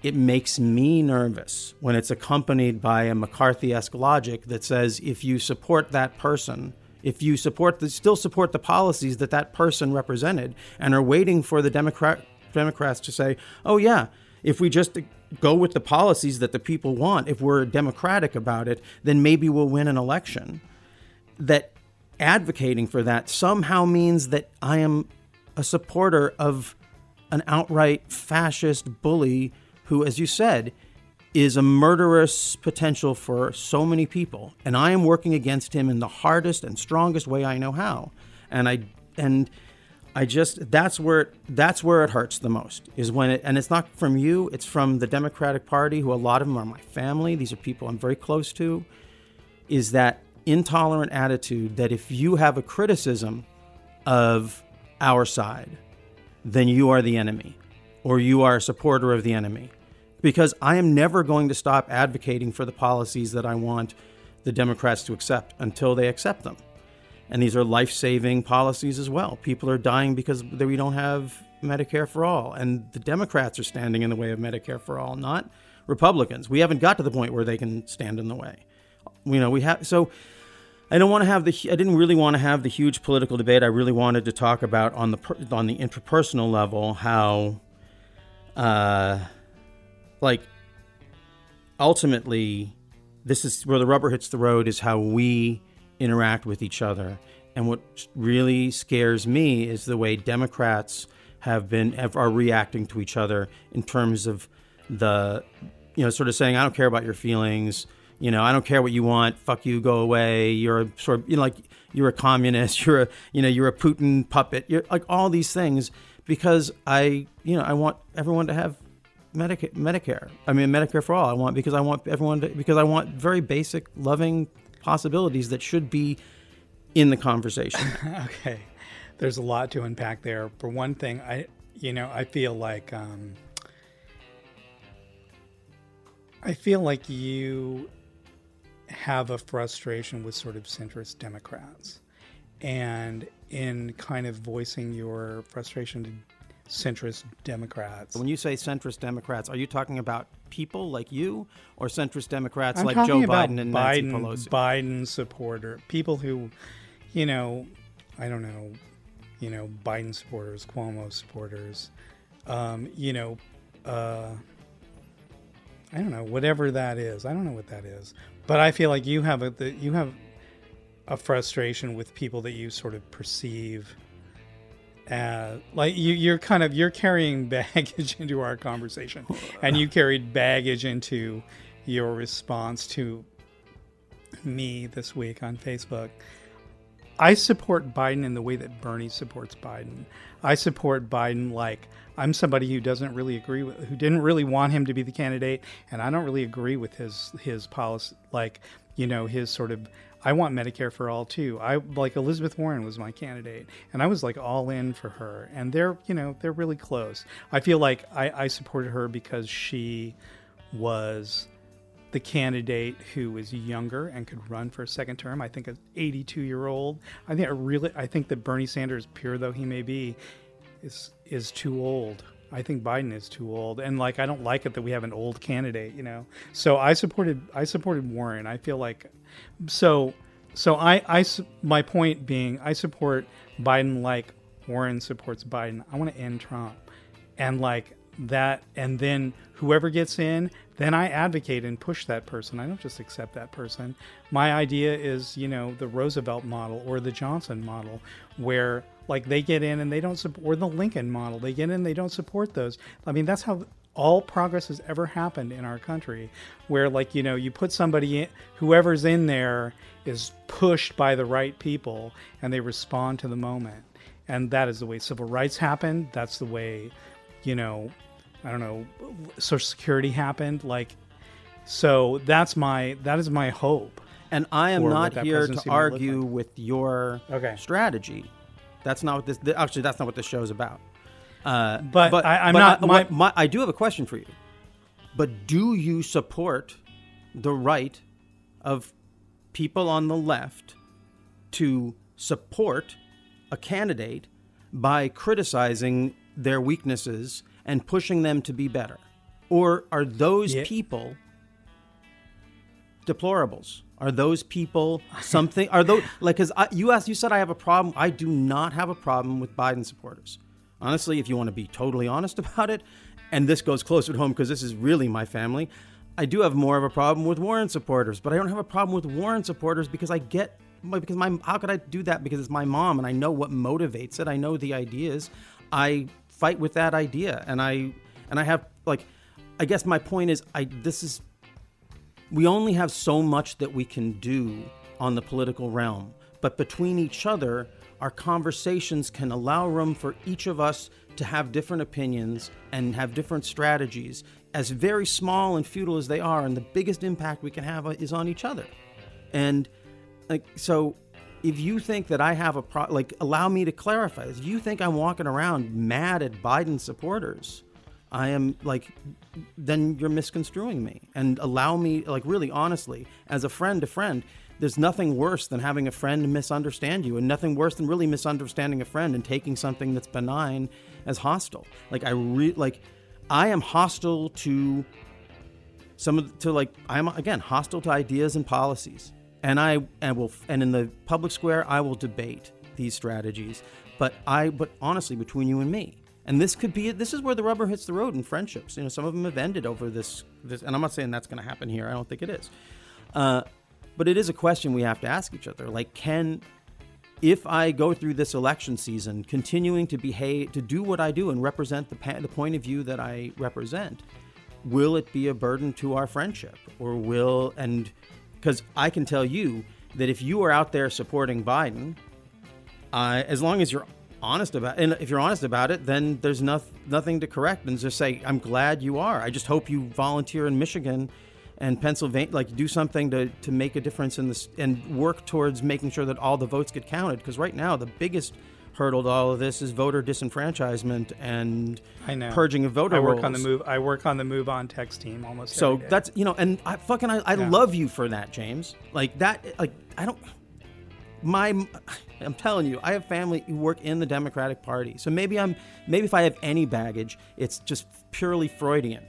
it makes me nervous when it's accompanied by a McCarthy-esque logic that says if you support that person, if you support the still support the policies that that person represented, and are waiting for the Democrat Democrats to say, oh yeah, if we just go with the policies that the people want, if we're democratic about it, then maybe we'll win an election. That advocating for that somehow means that I am a supporter of an outright fascist bully who, as you said, is a murderous potential for so many people. And I am working against him in the hardest and strongest way I know how. And I and I just that's where that's where it hurts the most is when it and it's not from you, it's from the Democratic Party, who a lot of them are my family. These are people I'm very close to. Is that intolerant attitude that if you have a criticism of our side, then you are the enemy or you are a supporter of the enemy. Because I am never going to stop advocating for the policies that I want the Democrats to accept until they accept them. And these are life saving policies as well. People are dying because we don't have Medicare for all. And the Democrats are standing in the way of Medicare for all, not Republicans. We haven't got to the point where they can stand in the way. You know, we have. So I don't want to have the. I didn't really want to have the huge political debate. I really wanted to talk about on the on the interpersonal level how, uh, like, ultimately, this is where the rubber hits the road. Is how we interact with each other. And what really scares me is the way Democrats have been have, are reacting to each other in terms of the, you know, sort of saying, "I don't care about your feelings." You know, I don't care what you want. Fuck you. Go away. You're a sort of, you know, like you're a communist. You're a, you know, you're a Putin puppet. You're like all these things because I, you know, I want everyone to have Medica- Medicare. I mean, Medicare for all. I want because I want everyone to, because I want very basic, loving possibilities that should be in the conversation. okay. There's a lot to unpack there. For one thing i you know i feel like um i feel like you have a frustration with sort of centrist democrats. And in kind of voicing your frustration to centrist democrats when you say centrist Democrats, are you talking about people like you or centrist Democrats I'm like Joe Biden and Biden, Nancy Pelosi? Biden supporter, people who, you know, I don't know, you know, Biden supporters, Cuomo supporters, um, you know, uh, I don't know, whatever that is. I don't know what that is, but I feel like you have a the, you have a frustration with people that you sort of perceive uh, like you, you're kind of you're carrying baggage into our conversation, and you carried baggage into your response to me this week on Facebook. I support Biden in the way that Bernie supports Biden. I support Biden like I'm somebody who doesn't really agree with, who didn't really want him to be the candidate, and I don't really agree with his his policy, like you know his sort of. I want Medicare for all too. I like Elizabeth Warren was my candidate, and I was like all in for her. And they're you know they're really close. I feel like I, I supported her because she was the candidate who was younger and could run for a second term. I think an 82 year old. I think I really I think that Bernie Sanders, pure though he may be, is is too old. I think Biden is too old, and like I don't like it that we have an old candidate, you know. So I supported I supported Warren. I feel like so so I I my point being I support Biden like Warren supports Biden. I want to end Trump. and like that and then whoever gets in then i advocate and push that person i don't just accept that person my idea is you know the roosevelt model or the johnson model where like they get in and they don't support or the lincoln model they get in and they don't support those i mean that's how all progress has ever happened in our country where like you know you put somebody in whoever's in there is pushed by the right people and they respond to the moment and that is the way civil rights happened that's the way you know i don't know social security happened like so that's my that is my hope And I am not here to argue like. with your Okay. strategy. That's not what this. Actually, that's not what this show is about. Uh, But I- I'm not- I, my- my- I do have a question for you. But do you support the right of people on the left to support a candidate by criticizing their weaknesses and pushing them to be better? Or are those Yeah. people deplorables? Are those people something? Are those like? Because you asked, you said I have a problem. I do not have a problem with Biden supporters. Honestly, if you want to be totally honest about it, and this goes closer to home because this is really my family, I do have more of a problem with Warren supporters. But I don't have a problem with Warren supporters because I get because my how could I do that? Because it's my mom and I know what motivates it. I know the ideas. I fight with that idea, and I and I have like, I guess my point is I this is we only have so much that we can do on the political realm. But between each other, our conversations can allow room for each of us to have different opinions and have different strategies, as very small and futile as they are. And the biggest impact we can have is on each other. And like, so if you think that I have a pro, like, allow me to clarify this. If you think I'm walking around mad at Biden supporters, I am like, then you're misconstruing me. And allow me, like, really honestly, as a friend to friend, there's nothing worse than having a friend misunderstand you, and nothing worse than really misunderstanding a friend and taking something that's benign as hostile. Like, I re like, I am hostile to some of to like I'm again hostile to ideas and policies, and I and will and in the public square I will debate these strategies. But I but honestly, between you and me, and this could be this is where the rubber hits the road in friendships. You know, some of them have ended over this this, and I'm not saying that's going to happen here. I don't think it is. Uh, but it is a question we have to ask each other. Like, can if I go through this election season continuing to behave, to do what I do and represent the, pa- the point of view that I represent, will it be a burden to our friendship? Or will, and because I can tell you that if you are out there supporting Biden, uh, as long as you're honest about and if you're honest about it, then there's noth- nothing to correct and just say, I'm glad you are. I just hope you volunteer in Michigan and Pennsylvania, like do something to, to make a difference in this and work towards making sure that all the votes get counted. Because right now, the biggest hurdle to all of this is voter disenfranchisement and I know. purging of voter I work rolls. on the move. I work on the move on text team almost. So every day. that's you know, and I fucking I, I Yeah. love you for that, James. Like that, like I don't. My, I'm telling you, I have family who work in the Democratic Party. So maybe I'm maybe if I have any baggage, it's just purely Freudian,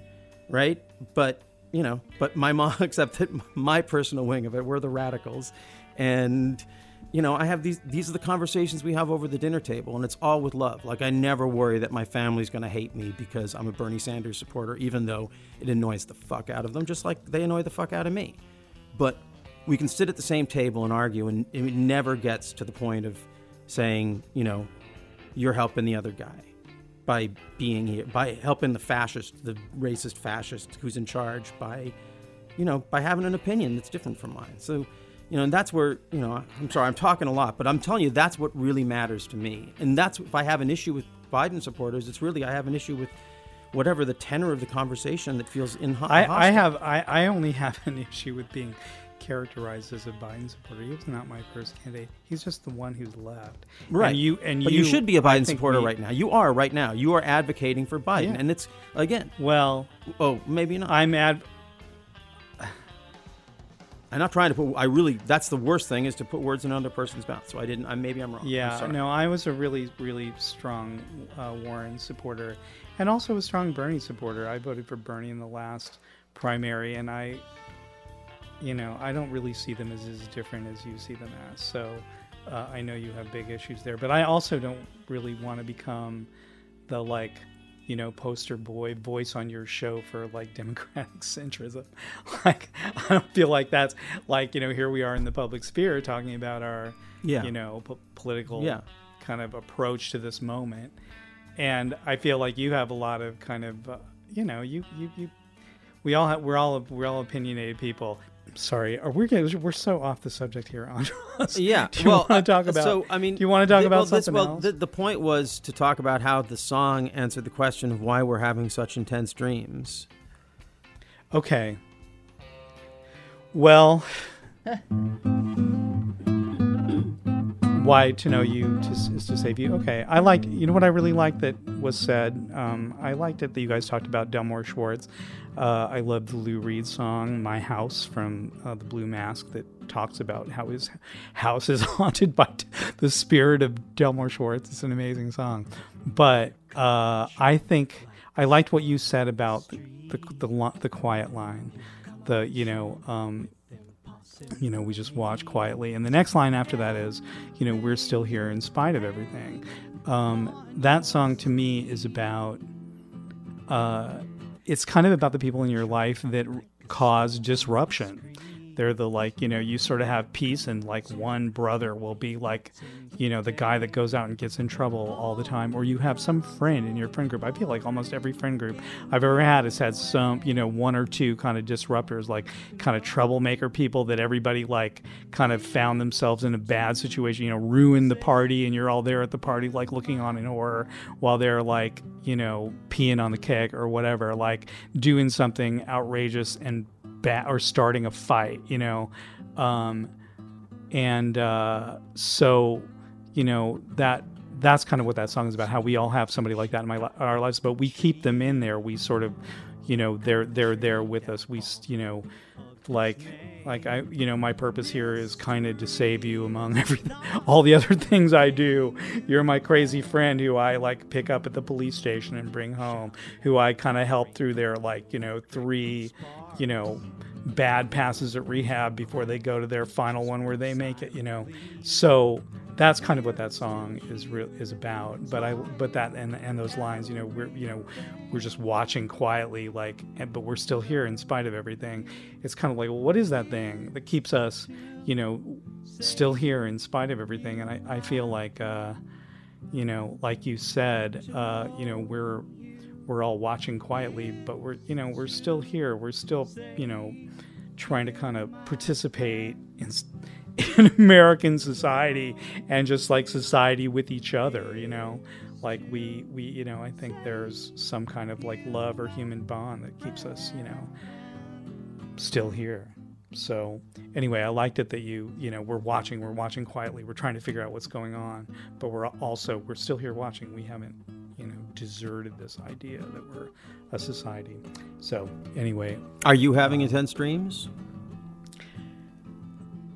right? But you know, but my mom, except that my personal wing of it, we're the radicals, and you know, I have these. These are the conversations we have over the dinner table, and it's all with love. Like I never worry that my family's going to hate me because I'm a Bernie Sanders supporter, even though it annoys the fuck out of them, just like they annoy the fuck out of me. But we can sit at the same table and argue, and it never gets to the point of saying, you know, you're helping the other guy by being here, by helping the fascist, the racist fascist who's in charge, by, you know, by having an opinion that's different from mine. So, you know, and that's where, you know, I'm sorry, I'm talking a lot, but I'm telling you, that's what really matters to me. And that's if I have an issue with Biden supporters, it's really I have an issue with whatever the tenor of the conversation that feels in I, I have I, I only have an issue with being characterized as a Biden supporter. He was not my first candidate. He's just the one who's left. Right. And you and but you, you, should be a Biden supporter we- right now. You are right now. You are advocating for Biden, Yeah. and it's again. Well, Oh, maybe not. I'm ad. I'm not trying to put. I really. That's the worst thing is to put words in another person's mouth. So I didn't. I maybe I'm wrong. I'm Yeah, no, I was a really, really strong uh, Warren supporter, and also a strong Bernie supporter. I voted for Bernie in the last primary, and I, you know, I don't really see them as as different as you see them as. So uh, I know you have big issues there, but I also don't really want to become the like, you know, poster boy voice on your show for like democratic centrism. Like, I don't feel like that's like, you know, here we are in the public sphere talking about our, Yeah. you know, p- political Yeah. kind of approach to this moment. And I feel like you have a lot of kind of, uh, you know, you, you, you, we all have, we're all, we're all opinionated people. Sorry, are we getting, we're so off the subject here, Andras. Yeah. Do you well, want to talk uh, about? So I mean, do you want to talk th- about well, this- something well, else? The, the point was to talk about how the song answered the question of why we're having such intense dreams. Okay. Well, why to know you to, is to save you. Okay, I liked. You know what I really liked that was said. Um, I liked it that you guys talked about Delmore Schwartz. Uh, I love the Lou Reed song "My House" from uh, the Blue Mask that talks about how his house is haunted by t- the spirit of Delmore Schwartz. It's an amazing song. But uh, I think I liked what you said about the the, the, the quiet line. The you know. Um, you know, we just watch quietly. And the next line after that is, you know, we're still here in spite of everything. Um, that song to me is about, uh, it's kind of about the people in your life that cause disruption. They're the like, you know, you sort of have peace, and like one brother will be like, you know, the guy that goes out and gets in trouble all the time, or you have some friend in your friend group. I feel like almost every friend group I've ever had has had some, you know, one or two kind of disruptors, like kind of troublemaker people that everybody like kind of found themselves in a bad situation, you know, ruin the party, and you're all there at the party, like looking on in horror while they're like, you know, peeing on the keg or whatever, like doing something outrageous and or starting a fight, you know. Um, and uh, so you know that that's kind of what that song is about how we all have somebody like that in my li- our lives but we keep them in there we sort of you know they're they're there with us we you know like like i you know my purpose here is kind of to save you among everything all the other things i do. You're my crazy friend who i like pick up at the police station and bring home who i kind of help through their like you know three you know bad passes at rehab before they go to their final one where they make it you know? So that's kind of what that song is is about. But i but that and and those lines you know we're you know we're just watching quietly like and, but we're still here in spite of everything. It's kind of like well, what is that thing that keeps us you know still here in spite of everything? And i, I feel like uh you know like you said uh you know we're we're all watching quietly but we're you know we're still here. We're still you know trying to kind of participate in, in American society and just like society with each other, you know, like we we you know I think there's some kind of like love or human bond that keeps us you know still here. So anyway, I liked it that you you know we're watching we're watching quietly we're trying to figure out what's going on, but we're also we're still here watching. We haven't you know deserted this idea that we're a society. So anyway, Are you having uh, intense dreams?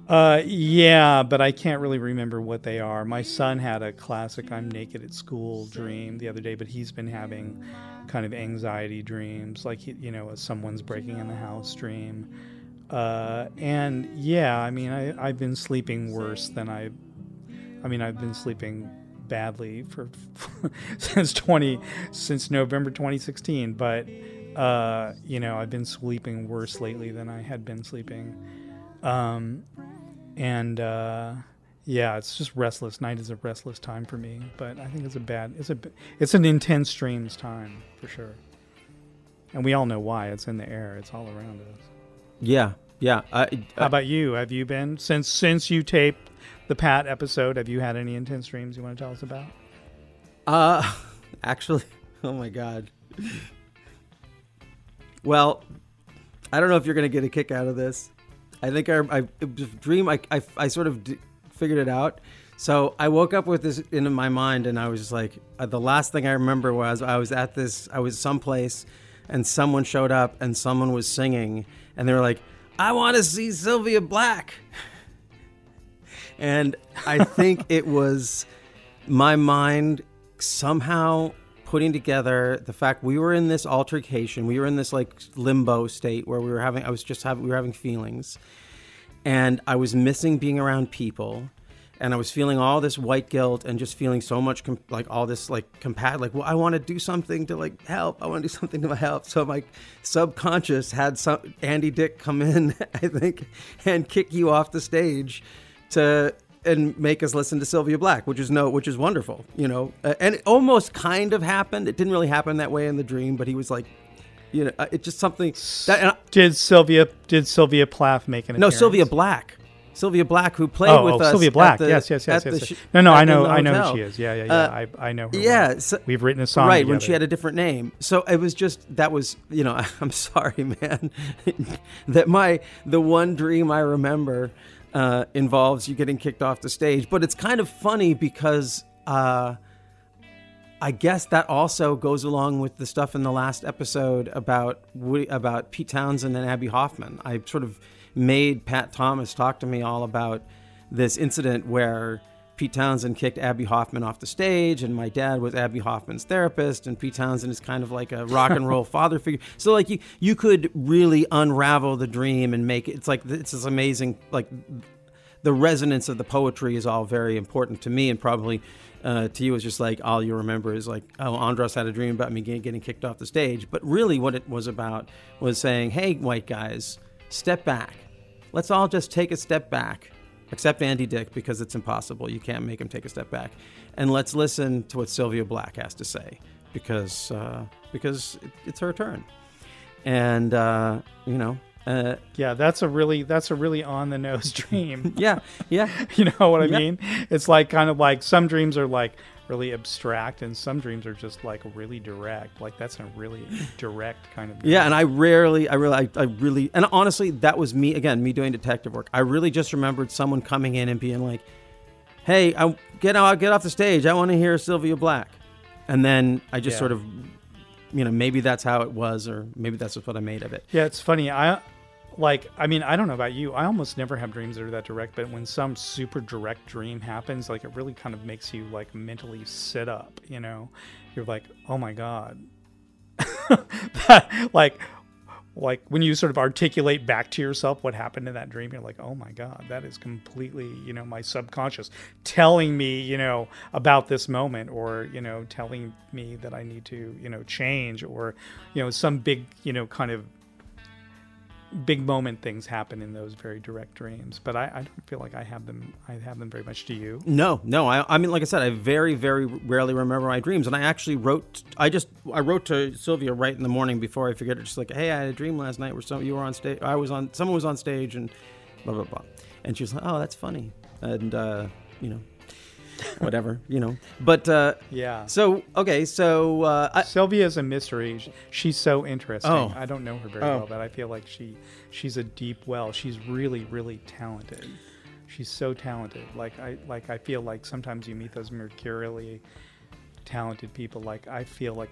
Uh, yeah, but I can't really remember what they are. My son had a classic "I'm naked at school" dream the other day, but he's been having kind of anxiety dreams, like you know, someone's breaking in the house dream. Uh, and yeah, I mean, I I've been sleeping worse than I. I mean, I've been sleeping badly for since 20 since November 2016, but uh, you know, I've been sleeping worse lately than I had been sleeping. Um, and uh, yeah, it's just restless. Night is a restless time for me, but I think it's a bad. It's a it's an intense dreams time for sure. And we all know why. It's in the air. It's all around us. Yeah, yeah. I, How about you? Have you been since since you taped the Pat episode? Have you had any intense dreams you want to tell us about? Uh, actually, oh my god. Well, I don't know if you're gonna get a kick out of this. I think I, I dream. I, I, I sort of d- figured it out. So I woke up with this in my mind, and I was just like, uh, the last thing I remember was I was at this, I was someplace, and someone showed up, and someone was singing, and they were like, "I want to see Sylvia Black," and I think it was my mind somehow putting together the fact we were in this altercation we were in this like limbo state where we were having i was just having we were having feelings. And i was missing being around people. And I was feeling all this white guilt and just feeling so much com- like all this like compat like well I want to do something to like help. I want to do something to help. So my subconscious had some Andy Dick come in I think and kick you off the stage to and make us listen to Sylvia Black which is no which is wonderful you know Uh, and it almost kind of happened it didn't really happen that way in the dream but he was like you know uh, it's just something that I- Did Sylvia did Sylvia Plath make an no appearance? Sylvia Black Sylvia Black who played Oh, with oh, us Sylvia Black. the- yes, yes, yes, yes. sh- no, no, I know, I know who she is. Yeah, yeah, yeah. Uh, I, I know her. yeah, well. so- we've written a song right when she had a different name so it was just that was you know i'm sorry man that my the one dream i remember uh, involves you getting kicked off the stage but it's kind of funny because uh, I guess that also goes along with the stuff in the last episode about Woody, about Pete Townshend and Abbie Hoffman. I sort of made Pat Thomas talk to me all about this incident where Pete Townshend kicked Abbie Hoffman off the stage, and my dad was Abbie Hoffman's therapist, and Pete Townshend is kind of like a rock and roll father figure. So like you you could really unravel the dream and make it. It's like it's this amazing like the resonance of the poetry is all very important to me and probably uh, to you is just like all you remember is like oh Andras had a dream about me getting, getting kicked off the stage but really what it was about was saying hey white guys step back let's all just take a step back except andy dick because it's impossible you can't make him take a step back and let's listen to what sylvia black has to say because uh, because it, it's her turn and uh, you know uh, Yeah, that's a really that's a really on the nose dream. yeah yeah you know what I Yeah. mean? It's like kind of like some dreams are like really abstract, and some dreams are just like really direct. Like that's a really direct kind of. Yeah, and I rarely, I really, I, I really, and honestly, that was me again, me doing detective work. I really just remembered someone coming in and being like, "Hey, I get out, get off the stage. I want to hear Sylvia Black," and then I just Yeah. sort of, you know, maybe that's how it was, or maybe that's just what I made of it. Yeah, it's funny. I like. I mean, I don't know about you. I almost never have dreams that are that direct. But when some super direct dream happens, like it really kind of makes you like mentally sit up. You know, you're like, oh my god. That- like, like when you sort of articulate back to yourself what happened in that dream, you're like, oh my god, that is completely, you know, my subconscious telling me, you know, about this moment, or you know, telling me that I need to, you know, change, or you know, some big, you know, kind of big moment things happen in those very direct dreams. But I, I don't feel like I have them. I have them very much. Do you? No, no. I, I mean, like I said, I very, very rarely remember my dreams, and I actually wrote. I just, I wrote to Sylvia right in the morning before I forget it. Just like, hey, I had a dream last night where some you were on stage. I was on. Someone was on stage, and blah blah blah. And she was like, oh, that's funny, and uh, you know, whatever, you know. But uh, Yeah. so okay, so uh, I, Sylvia is a mystery. She's so interesting. Oh. I don't know her very Oh. well, but I feel like she she's a deep well. She's really really talented. She's so talented. Like I like I feel like sometimes you meet those mercurially talented people. Like I feel like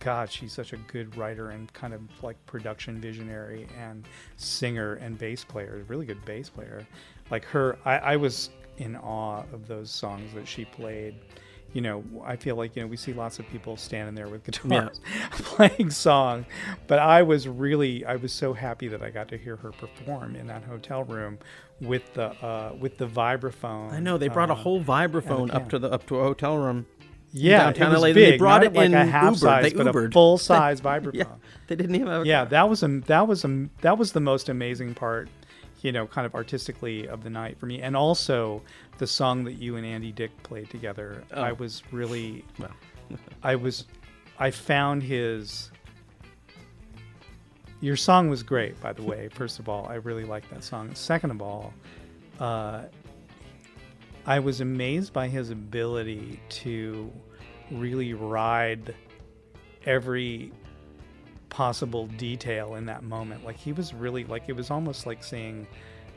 God, she's such a good writer and kind of like production visionary and singer and bass player, really good bass player. Like her, I, I was in awe of those songs that she played. You know, I feel like, you know, we see lots of people standing there with guitars playing songs, but I was really, I was so happy that I got to hear her perform in that hotel room with the, uh, with the vibraphone. I know they brought a uh, whole vibraphone up to the up to a hotel room. yeah, downtown it was LA. big. They brought not it like in a half Uber. size, They but a full size vibraphone. Yeah, they didn't even have a yeah that was a that was a that was the most amazing part you know kind of artistically of the night for me and also the song that you and andy dick played together i Oh. was really Well. i was i found his your song was great by the way first of all i really liked that song second of all uh, i was amazed by his ability to really ride every possible detail in that moment. Like he was really like it was almost like seeing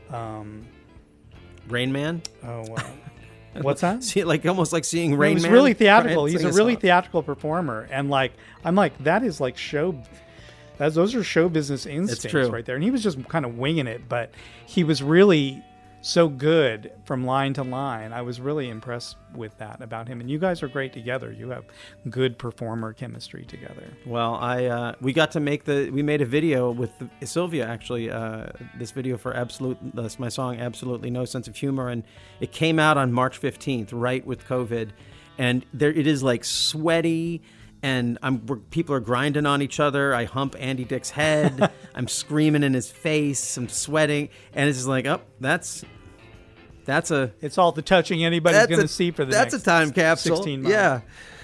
um Rain Man. oh uh, what's that? See, like almost like seeing Rain he was Man. really theatrical. He's a really song. theatrical performer and like I'm like that is like show that's those are show business instincts right there. And he was just kind of winging it, but he was really so good from line to line. I was really impressed with that about him. And you guys are great together. You have good performer chemistry together. Well, I uh, we got to make the we made a video with Sylvia actually uh, this video for absolute my song absolutely no sense of humor and it came out on March 15th right with COVID and there it is like sweaty and I'm people are grinding on each other. I hump Andy Dick's head. I'm screaming in his face. I'm sweating and it's just like, "Oh, that's that's a It's all the touching anybody's going to see for the that's next a time capsule. 16 months. Yeah.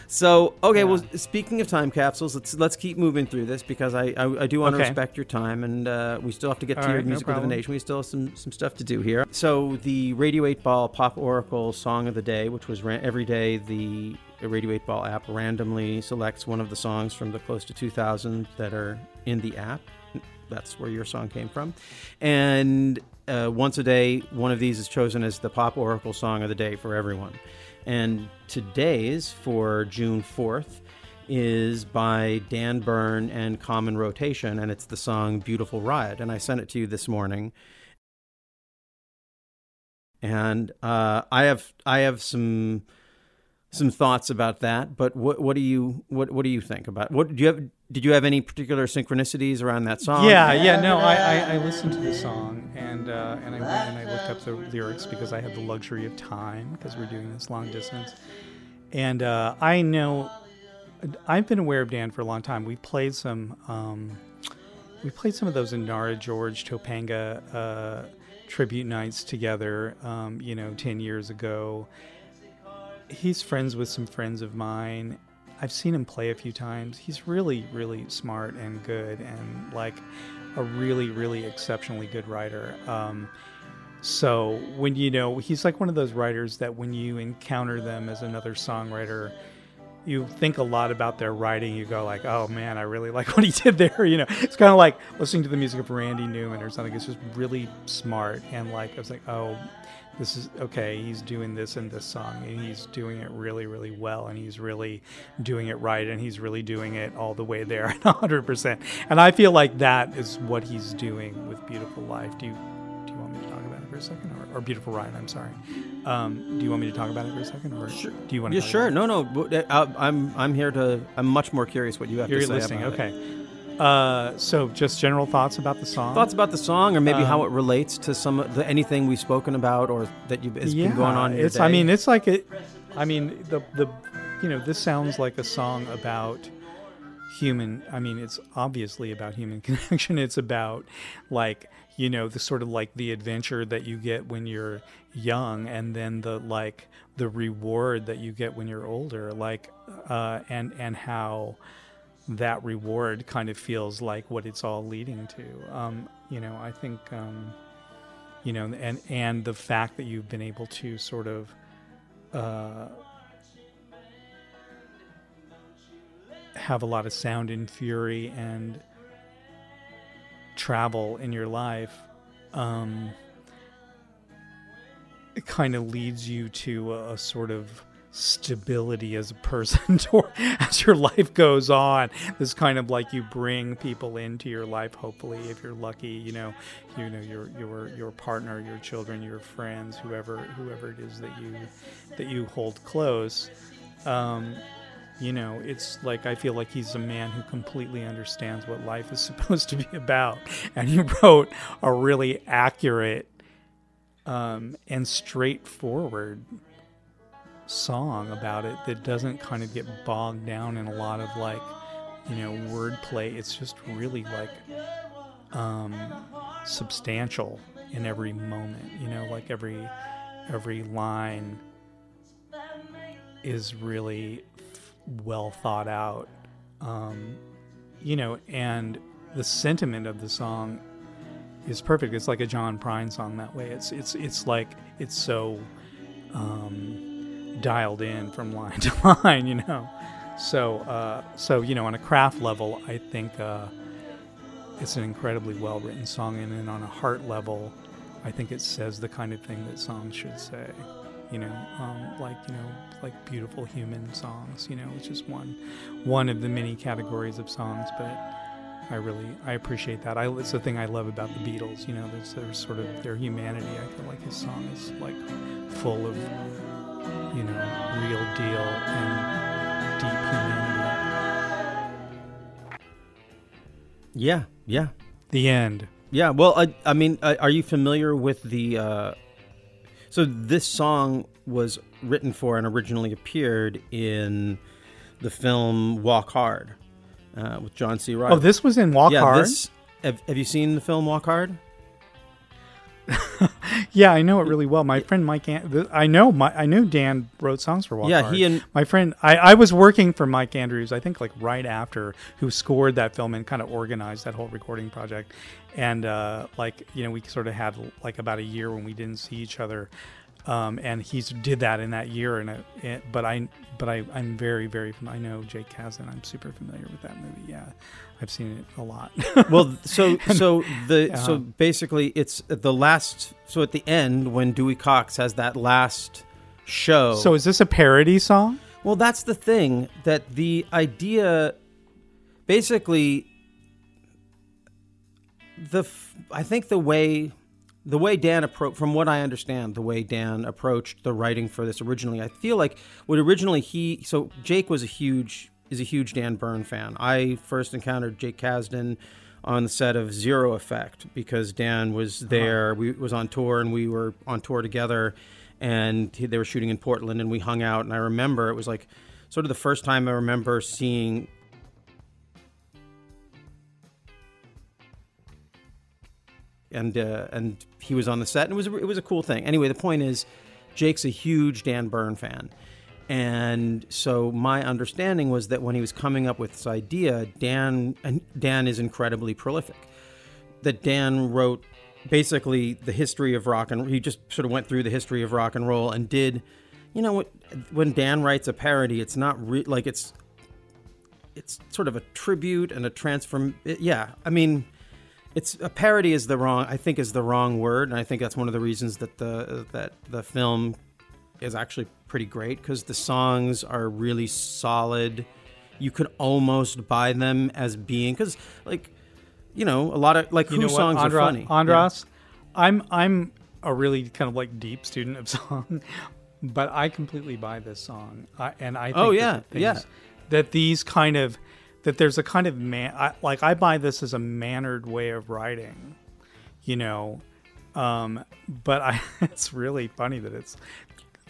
So okay, well, speaking of time capsules, let's let's keep moving through this because I I, I do want to Okay. respect your time, and uh, we still have to get to All your right, no musical problem. divination. We still have some some stuff to do here. So the Radio Eight Ball Pop Oracle Song of the Day, which was ran- every day, the Radio Eight Ball app randomly selects one of the songs from the close to 2,000 that are in the app. That's where your song came from, and uh, once a day, one of these is chosen as the Pop Oracle Song of the Day for everyone. And today's for June 4th is by Dan Bern and Common Rotation, and it's the song Beautiful Ride. And I sent it to you this morning. And uh, I have I have some some thoughts about that, but what what do you what what do you think about what do you have did you have any particular synchronicities around that song? Yeah, yeah, no, I, I, I listened to the song and uh, and I went and I looked up the lyrics because I had the luxury of time because we're doing this long distance, and uh, I know I've been aware of Dan for a long time. We played some um, we played some of those Inara George Topanga uh, tribute nights together. Um, you know, ten years ago. He's friends with some friends of mine. I've seen him play a few times. He's really, really smart and good, and like a really, really exceptionally good writer. Um, so when you know, he's like one of those writers that when you encounter them as another songwriter, you think a lot about their writing. You go like, "Oh man, I really like what he did there." You know, it's kind of like listening to the music of Randy Newman or something. It's just really smart, and like I was like, "Oh, this is okay. He's doing this in this song, and he's doing it really, really well, and he's really doing it right, and he's really doing it all the way there, hundred percent." And I feel like that is what he's doing with Beautiful Life. Do you a second, or, or Beautiful Ride? I'm sorry. Um, do you want me to talk about it for a second, or Sure. do you want to? Yeah, sure. No, no. uh, I'm I'm here to. I'm much more curious what you have You're to say listening. about it. Okay. Uh, so just general thoughts about the song. Thoughts about the song, or maybe how Um, it relates to some of the anything we've spoken about, or that you've has been going on. It's. I mean, it's like it. I mean, the the, you know, this sounds like a song about human. I mean, it's obviously about human connection. It's about like you know the sort of like the adventure that you get when you're young, and then the like the reward that you get when you're older. Like, uh, and and how that reward kind of feels like what it's all leading to. Um, you know, I think. Um, you know and and the fact that you've been able to sort of uh, have a lot of sound and fury and travel in your life um, it kind of leads you to a, a sort of stability as a person as your life goes on. This kind of like you bring people into your life hopefully if you're lucky you know you know your your your partner your children your friends whoever whoever it is that you that you hold close. Um, you know it's like i feel like he's a man who completely understands what life is supposed to be about. And he wrote a really accurate um, and straightforward song about it that doesn't kind of get bogged down in a lot of like you know wordplay. It's just really like um substantial in every moment you know like every every line is really well thought out um you know and the sentiment of the song is perfect. It's like a john prine song that way. It's it's it's like it's so um dialed in from line to line you know? So uh so you know on a craft level i think uh it's an incredibly well written song. And then on a heart level i think it says the kind of thing that songs should say you know um, like you know like beautiful human songs you know which is one one of the many categories of songs but I really I appreciate that. I it's the thing I love about the Beatles. You know, there's there's sort of their humanity. I feel like his song is like full of you know real deal and deep humanity. Yeah, yeah, The end. yeah. Well, I, I mean, uh, are you familiar with the? Uh, so this song was written for and originally appeared in the film Walk Hard uh, with John C. Reilly. Oh, this was in Walk yeah, Hard. This, have, have you seen the film Walk Hard? Yeah, I know it really well. My friend Mike, An- I know my, I knew Dan wrote songs for Walk Yeah, Hard. he and- my friend, I, I was working for Mike Andrews. I think like right after who scored that film and kind of organized that whole recording project. And uh, like you know, we sort of had like about a year when we didn't see each other. Um, and he's did that in that year, and it, it, but I, but I, I'm very, very. I know Jake Kasdan. I'm super familiar with that movie. Yeah, I've seen it a lot. well so so the so Uh-huh. basically it's the last so at the end when dewey cox has that last show so is this a parody song? well that's the thing that the idea basically the f- i think the way the way dan approached from what i understand the way dan approached the writing for this originally i feel like what originally he so jake was a huge is a huge dan bern fan. I first encountered jake kasdan on the set of zero effect because dan was uh-huh. there. We was on tour and we were on tour together and he, they were shooting in portland and we hung out. And i remember it was like sort of the first time i remember seeing and uh, and he was on the set, and it was it was a cool thing. Anyway, the point is, Jake's a huge Dan Bern fan, and so my understanding was that when he was coming up with this idea, Dan and Dan is incredibly prolific. That Dan wrote basically the history of rock and he just sort of went through the history of rock and roll and did, you know, when Dan writes a parody, it's not re- like it's it's sort of a tribute and a transform. Yeah, I mean it's a parody is the wrong I think is the wrong word, and I think that's one of the reasons that the that the film is actually pretty great because the songs are really solid. You could almost buy them as being because like you know a lot of like you who songs Andra- are funny. Andras, I'm I'm a really kind of like deep student of song, but I completely buy this song, I, and I think Oh, yeah, the yeah. that these kind of that there's a kind of man I, like I buy this as a mannered way of writing, you know, um, but I it's really funny that it's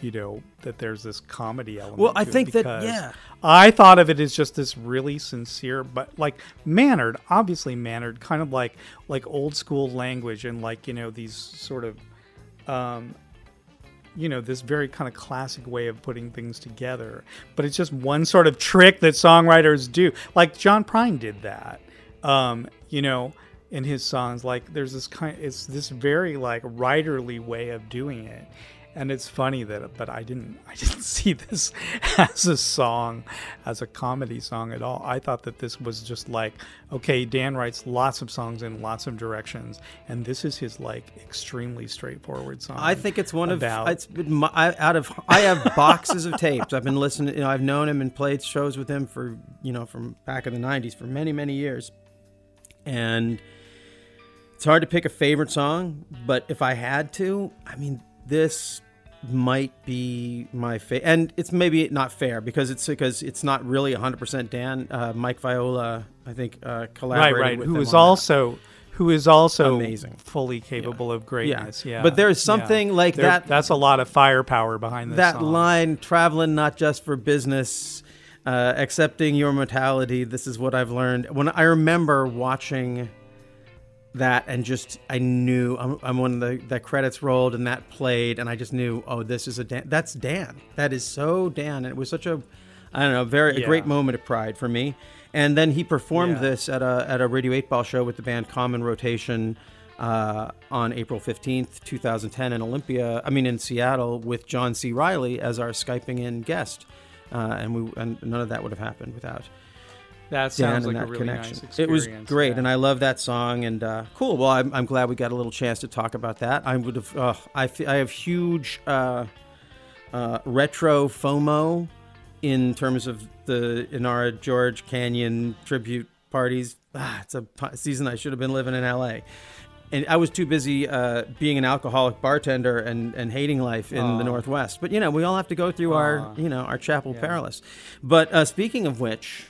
you know that there's this comedy element. Well, I think that- yeah. I thought of it as just this really sincere, but like mannered, obviously mannered, kind of like like old school language and like you know these sort of, um, you know, this very kind of classic way of putting things together. But it's just one sort of trick that songwriters do. Like John Prine did that, um, you know, in his songs. Like there's this kind, it's this very like writerly way of doing it and it's funny that but i didn't i didn't see this as a song as a comedy song at all i thought that this was just like okay dan writes lots of songs in lots of directions and this is his like extremely straightforward song I think it's one about- of it's been my, I, out of I have boxes of tapes. I've been listening. You know, I've known him and played shows with him for you know from back in the '90s for many many years, and it's hard to pick a favorite song. But if I had to, I mean, this might be my favorite. And it's maybe not fair because it's because it's not really 100% Dan. Uh, Mike Viola, I think, uh, right collaborated right with who is on that. also who is also Amazing. fully capable of greatness yeah, But there's yeah. something like There- that- that's a lot of firepower behind this that song. line traveling not just for business uh, accepting your mortality this is what i've learned when i remember watching that and just i knew i'm, I'm when the, the credits rolled and that played and i just knew oh this is a dan that's dan that is so dan and it was such a i don't know very a great moment of pride for me and then he performed Yeah. this at a at a radio 8 ball show with the band common rotation uh, on April 15th, 2010 in Olympia, I mean in Seattle with John C. Reilly as our Skyping in guest. Uh, and we and none of that would have happened without that sounds like a that really connection. nice it was great, yeah. and I love that song. And uh, cool. Well, I'm, I'm glad we got a little chance to talk about that. I would have. Uh, I I have huge uh, uh, retro FOMO in terms of the Inara George Canyon tribute parties. Ah, it's a p- season I should have been living in LA. And I was too busy uh, being an alcoholic bartender and, and hating life in the Northwest. But you know, we all have to go through our you know our chapel Yeah. perilous. But uh, speaking of which,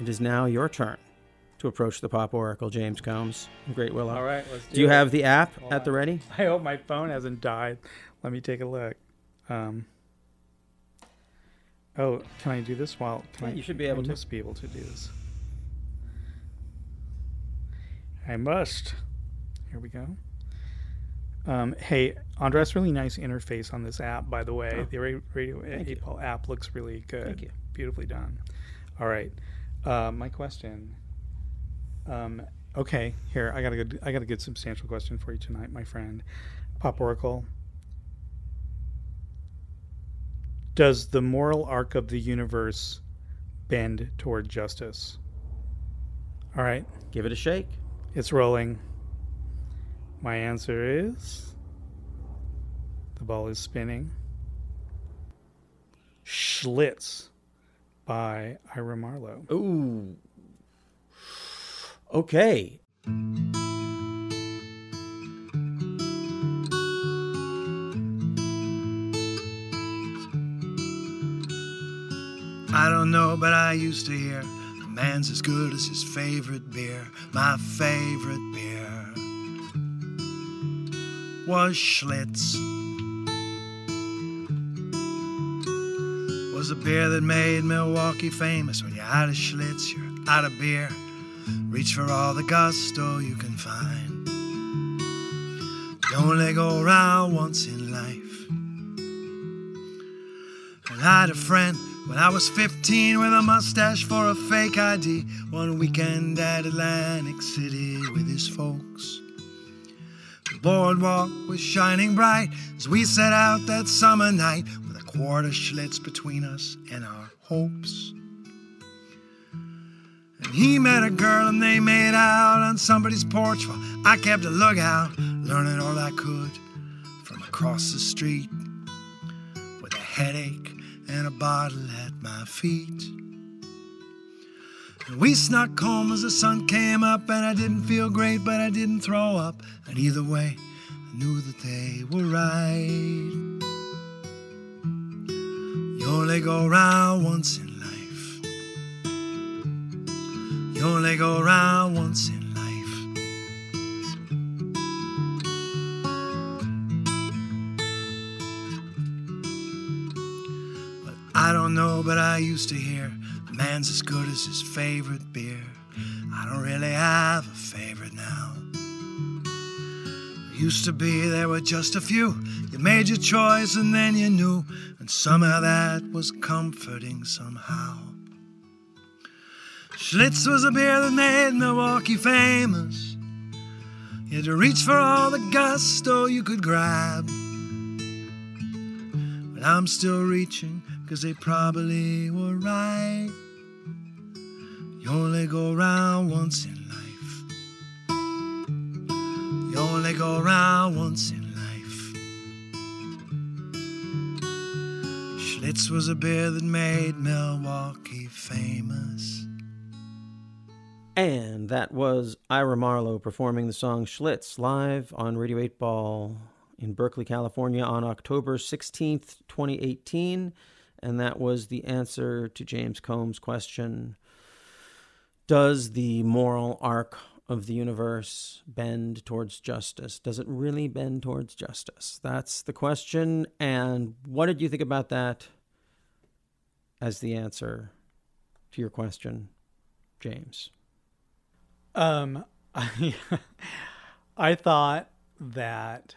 it is now your turn to approach the pop oracle, James Combs, Great Willow. All right, let's do, Do you it. have the app Hold at the ready? I hope my phone hasn't died. Let me take a look. Um, oh, can I do this while? Can Yeah, I, you should be able I to. must be able to do this. I must. Here we go. Um, hey, Andras, really nice interface on this app, by the way. Oh. The Ra- Radio Thank you. 8 Ball app looks really good. Thank you. Beautifully done. All right. Uh, my question. Um, okay, here I got a good, I got a good substantial question for you tonight, my friend. Pop Oracle. Does the moral arc of the universe bend toward justice? All right, Give it a shake. it's rolling. My answer is the ball is spinning. Schlitz by Ira Marlowe. Ooh. Okay. I don't know, but I used to hear a man's as good as his favorite beer. My favorite beer was Schlitz. Was a beer that made Milwaukee famous. When you're out of Schlitz, you're out of beer. Reach for all the gusto you can find. You only go around once in life. And I had a friend when I was 15 with a mustache for a fake ID. One weekend at Atlantic City with his folks. The boardwalk was shining bright as we set out that summer night quarter Schlitz between us and our hopes. And he met a girl and they made out on somebody's porch while I kept a lookout, learning all I could from across the street with a headache and a bottle at my feet. And we snuck home as the sun came up, and I didn't feel great, but I didn't throw up. And either way, I knew that they were right. You only go round once in life. You only go round once in life. But I don't know, but I used to hear a man's as good as his favorite beer. I don't really have a favorite now. Used to be there were just a few. You made your choice and then you knew, and somehow that was comforting somehow. Schlitz was a beer that made Milwaukee famous. You had to reach for all the gusto you could grab. But I'm still reaching, cause they probably were right. You only go round once in only go round once in life. Schlitz was a beer that made Milwaukee famous. And that was Ira Marlowe performing the song Schlitz live on Radio 8 Ball in Berkeley, California on October 16th, 2018. And that was the answer to James Combs' question Does the moral arc of the universe bend towards justice? Does it really bend towards justice? That's the question. And what did you think about that as the answer to your question, James? Um, I, I thought that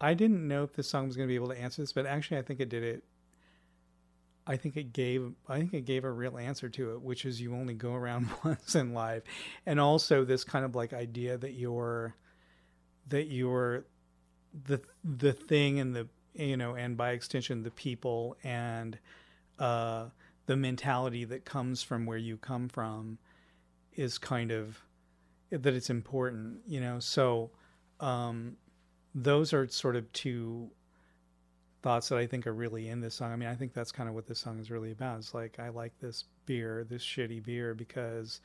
I didn't know if this song was going to be able to answer this, but actually, I think it did it. I think it gave. I think it gave a real answer to it, which is you only go around once in life, and also this kind of like idea that you're, that you're, the the thing and the you know, and by extension the people and, uh, the mentality that comes from where you come from is kind of that it's important you know so um those are sort of two thoughts that I think are really in this song. I mean, I think that's kind of what this song is really about. It's like I like this beer, this shitty beer because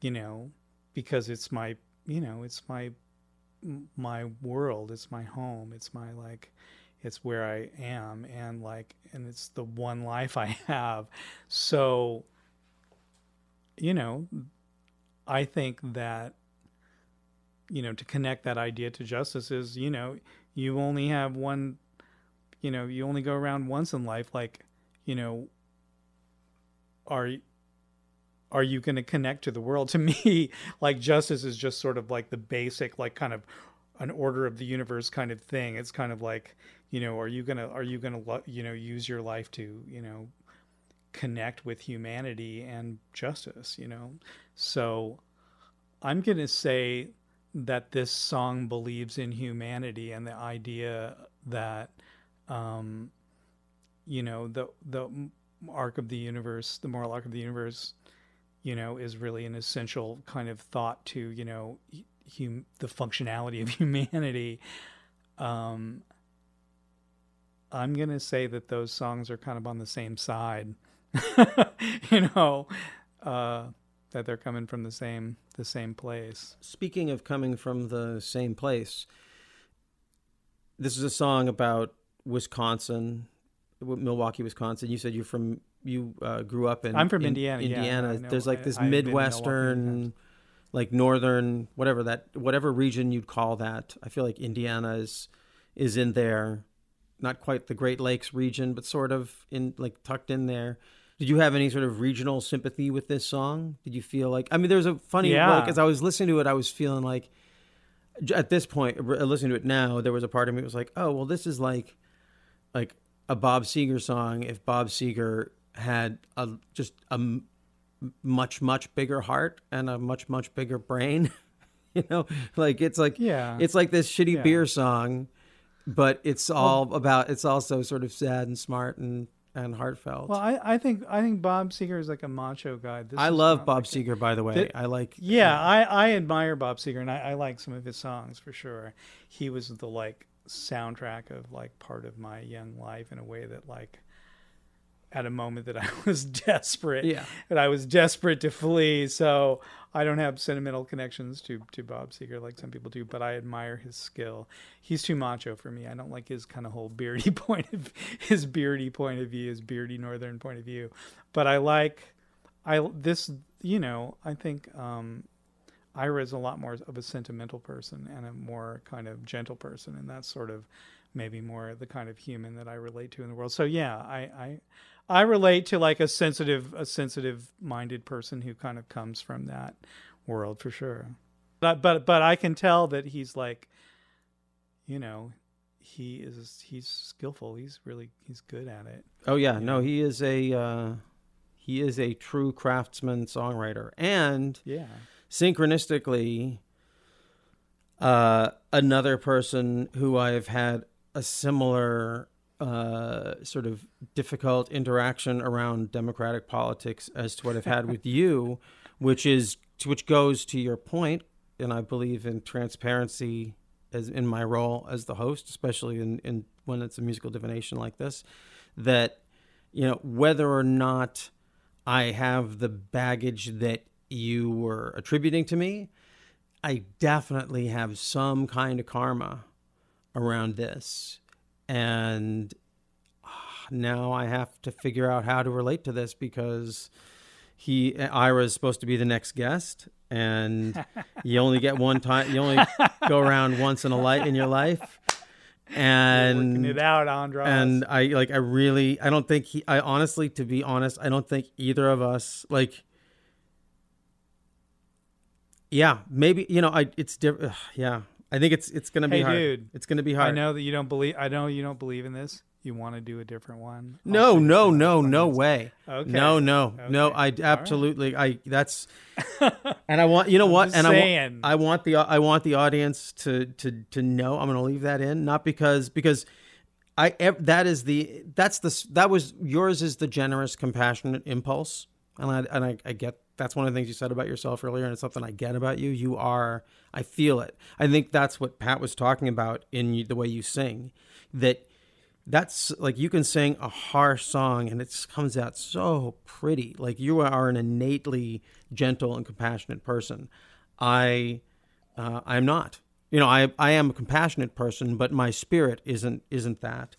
you know, because it's my, you know, it's my my world, it's my home, it's my like it's where I am and like and it's the one life I have. So you know, I think that you know to connect that idea to justice is you know you only have one you know you only go around once in life like you know are are you going to connect to the world? To me like justice is just sort of like the basic like kind of an order of the universe kind of thing. It's kind of like you know are you going to are you going to you know use your life to you know connect with humanity and justice you know? So i'm going to say that this song believes in humanity and the idea that um you know the the arc of the universe the moral arc of the universe you know is really an essential kind of thought to you know hum- the functionality of humanity. Um i'm to say that those songs are kind of on the same side you know uh that they're coming from the same the same place. Speaking of coming from the same place, this is a song about Wisconsin, Milwaukee, Wisconsin. You said you're from you uh, grew up in. I'm from in Indiana, Indiana. I know. There's like this I've been in Milwaukee many midwestern, like northern, whatever that, whatever region you'd call that. I feel like Indiana is is in there, not quite the Great Lakes region, but sort of in like tucked in there. Did you have any sort of regional sympathy with this song? Did you feel like I mean, there's a funny Yeah. like as I was listening to it, I was feeling like at this point, listening to it now, there was a part of me that was like, oh, well, this is like like a Bob Seger song. If Bob Seger had a just a m- much much bigger heart and a much much bigger brain, you know, like it's like Yeah. it's like this shitty Yeah. beer song, but it's all about it's also sort of sad and smart and and heartfelt. well i i think i think bob seger is like a macho guy this I love Bob like a- Seger, by the way. Th- I like Yeah, I, I admire Bob Seger and I, I like some of his songs for sure. He was the like soundtrack of like part of my young life in a way that like at a moment that I was desperate. Yeah. That I was desperate to flee. So I don't have sentimental connections to, to Bob Seger like some people do, but I admire his skill. He's too macho for me. I don't like his kind of whole beardy point of his beardy point of view, his beardy northern point of view. But I like I this you know, I think um Ira is a lot more of a sentimental person and a more kind of gentle person, and that's sort of maybe more the kind of human that I relate to in the world. So yeah, I I, I relate to like a sensitive a sensitive minded person who kind of comes from that world for sure. But but but I can tell that he's like, you know, he is he's skillful. He's really he's good at it. Oh yeah, no, he is a uh, he is a true craftsman songwriter, and Yeah. Synchronistically, uh, another person who I've had a similar uh, sort of difficult interaction around democratic politics as to what I've had with you, which is which goes to your point, and I believe in transparency as in my role as the host, especially in, in when it's a musical divination like this, that you know whether or not I have the baggage that you were attributing to me, I definitely have some kind of karma around this. And ah, now I have to figure out how to relate to this because he Ira is supposed to be the next guest and you only get one time you only go around once in a life in your life Working and it out, Andras. and I like I really I don't think he I honestly to be honest I don't think either of us like yeah maybe you know I it's different yeah I think it's it's gonna be Hey, hard dude, it's gonna be hard I know that you don't believe. I know you don't believe in this. You want to do a different one. I'll no no no no way Okay. no no no I All right. absolutely I that's and I want you know what and I want I want the I want the audience to to to know I'm going to leave that in not because because I that is the that's the that was yours is the generous compassionate impulse and I and I, I get that's one of the things you said about yourself earlier and it's something I get about you you are I feel it I think that's what Pat was talking about in the way you sing that that's like you can sing a harsh song and it comes out so pretty. Like you are an innately gentle and compassionate person. I uh, I'm not. You know, I I am a compassionate person, but my spirit isn't isn't that.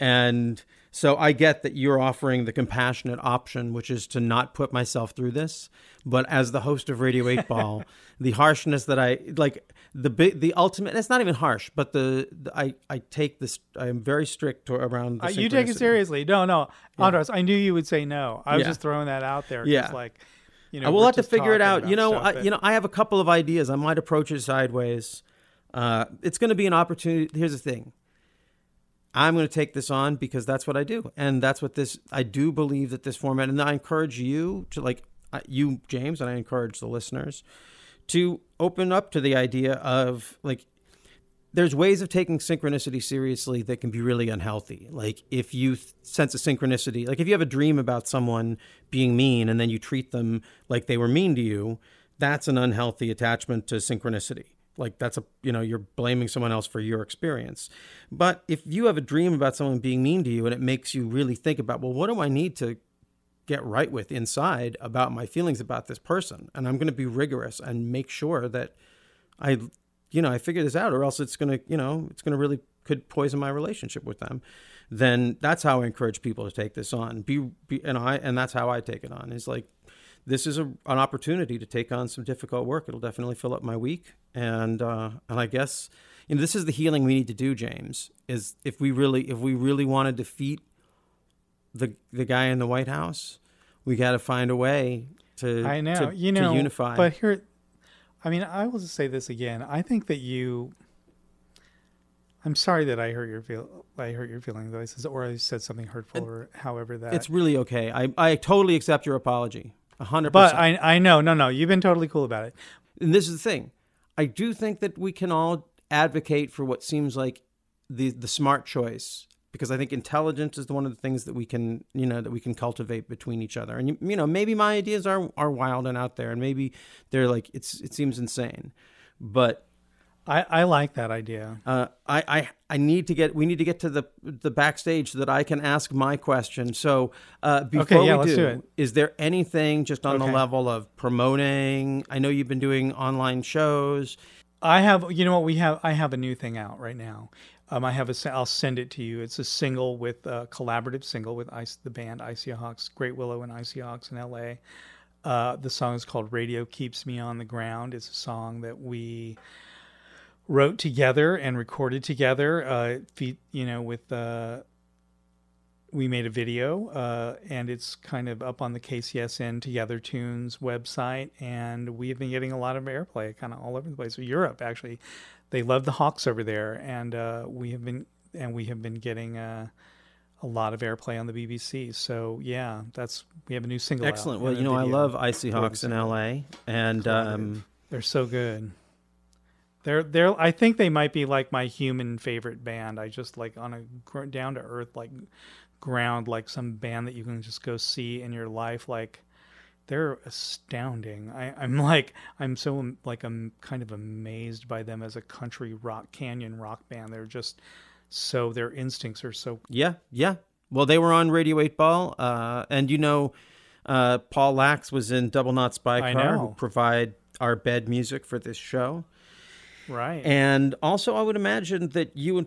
And so I get that you're offering the compassionate option, which is to not put myself through this. But as the host of Radio 8 Ball, the harshness that I like, the big, the ultimate, it's not even harsh, but the, the I, I take this, I am very strict to, around the Uh, you take it seriously. No, no, Andras. I knew you would say no. I was Yeah. just throwing that out there. Yeah. like, you know, I will have to figure it out. You know, I, that- you know, I have a couple of ideas. I might approach it sideways. Uh, it's going to be an opportunity. Here's the thing. I'm going to take this on because that's what I do, and that's what this. I do believe that this format, and I encourage you to like you, James, and I encourage the listeners to open up to the idea of like there's ways of taking synchronicity seriously that can be really unhealthy. Like if you sense a synchronicity, like if you have a dream about someone being mean and then you treat them like they were mean to you, that's an unhealthy attachment to synchronicity. Like that's a, you know, you're blaming someone else for your experience. But if you have a dream about someone being mean to you and it makes you really think about, well, what do I need to get right with inside about my feelings about this person? And I'm going to be rigorous and make sure that I, you know, I figure this out, or else it's gonna, you know, it's gonna really could poison my relationship with them. Then that's how I encourage people to take this on. Be, be and I, and that's how I take it on. Is like, this is a, an opportunity to take on some difficult work. It'll definitely fill up my week, and uh, and I guess, you know, this is the healing we need to do, James. Is if we really, if we really want to defeat the the guy in the White House, we got to find a way to I know, to, you to know, unify. But here, I mean, I will just say this again. I think that you. I'm sorry that I hurt your feel. I hurt your feelings. I said, or I said something hurtful, or however that. it's really okay. I I totally accept your apology, a hundred but. I I know, no, no. You've been totally cool about it. and this is the thing. I do think that we can all advocate for what seems like the the smart choice because I think intelligence is one of the things that we can you know that we can cultivate between each other. And you, you know maybe my ideas are are wild and out there, and maybe they're like it's it seems insane, but I I like that idea. uh, I, I I need to get we need to get to the the backstage so that I can ask my question. So uh, before yeah, we do, do is there anything just on Okay. the level of promoting? I know you've been doing online shows. I have, you know what? We have. I have a new thing out right now. Um, I have a. I'll send it to you. It's a single with a collaborative single with Ice, the band I See Hawks, Great Willow, and I See Hawks in L.A. Uh, the song is called "Radio Keeps Me on the Ground." It's a song that we wrote together and recorded together. Uh, you know, with uh, we made a video, uh, and it's kind of up on the KCSN Together Tunes website, and we have been getting a lot of airplay, kind of all over the place. Europe, actually, they love the Hawks over there, and uh, we have been and we have been getting uh, a lot of airplay on the BBC. So yeah, that's we have a new single. Excellent. Well, you know I love I See Hawks in. L.A. and um, They're so good. They're they're. I think they might be like my human favorite band. I just like on a down to earth like ground, like some band that you can just go see in your life. Like they're astounding. I, I'm like I'm so like I'm kind of amazed by them as a country rock canyon rock band. They're just so their instincts are so yeah, yeah. Well, they were on Radio Eight Ball, uh, and you know, uh, Paul Lacques was in Double Naught Spy Car, who provide our bed music for this show. Right. And also, I would imagine that you and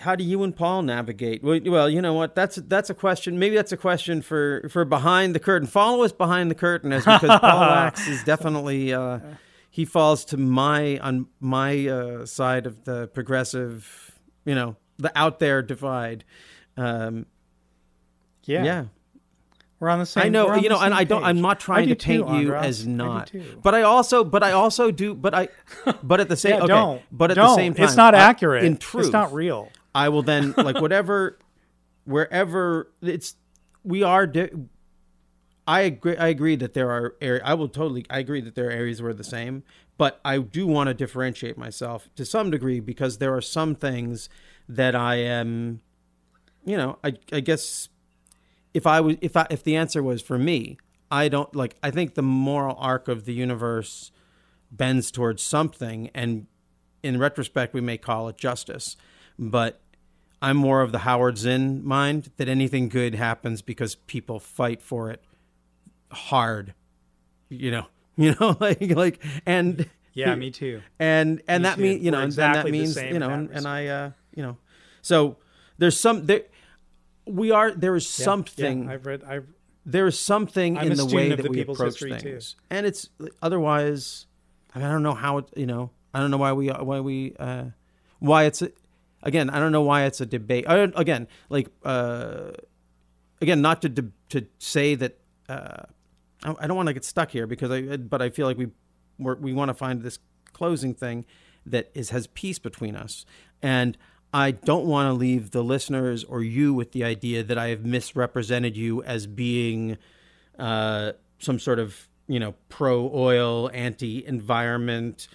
how do you and Paul navigate? Well, well, you know what? That's that's a question. Maybe that's a question for for behind the curtain. Follow us behind the curtain, as because Paul Lacques is definitely uh, he falls to my on my uh, side of the progressive, you know, the out there divide. Um, yeah. yeah. We're on the same. I know, you know, and I don't. I'm not trying to paint too, you as not, too. but I also, but I also do, but I, but at the same, Yeah, okay, don't. but at don't. the same time, it's not I- accurate. In truth, it's not real. I will then like whatever, wherever it's, we are. Di- I agree. I agree that there are areas. I will totally. I agree that there are areas where the same, but I do want to differentiate myself to some degree because there are some things that I am. You know, I I guess if I was if I if the answer was for me, I don't like. I think the moral arc of the universe bends towards something, and in retrospect, we may call it justice, but I'm more of the Howard Zinn mind that anything good happens because people fight for it hard. You know, you know, like like and Yeah, me too. and and Me that means you know We're and that exactly means you know and, and I uh you know so there's some there we are there is Yeah, something Yeah, I've read. I've there is something I'm in the way that the we approach history, too. things, and it's otherwise. I, mean, I don't know how it. You know, I don't know why we why we uh, why it's a, again. I don't know why it's a debate. Again, like uh, again, not to de- to say that. Uh, I, I don't want to get stuck here because I. But I feel like we we're, we want to find this closing thing that is has peace between us and. I don't want to leave the listeners or you with the idea that I have misrepresented you as being uh, some sort of you know pro oil, anti environment,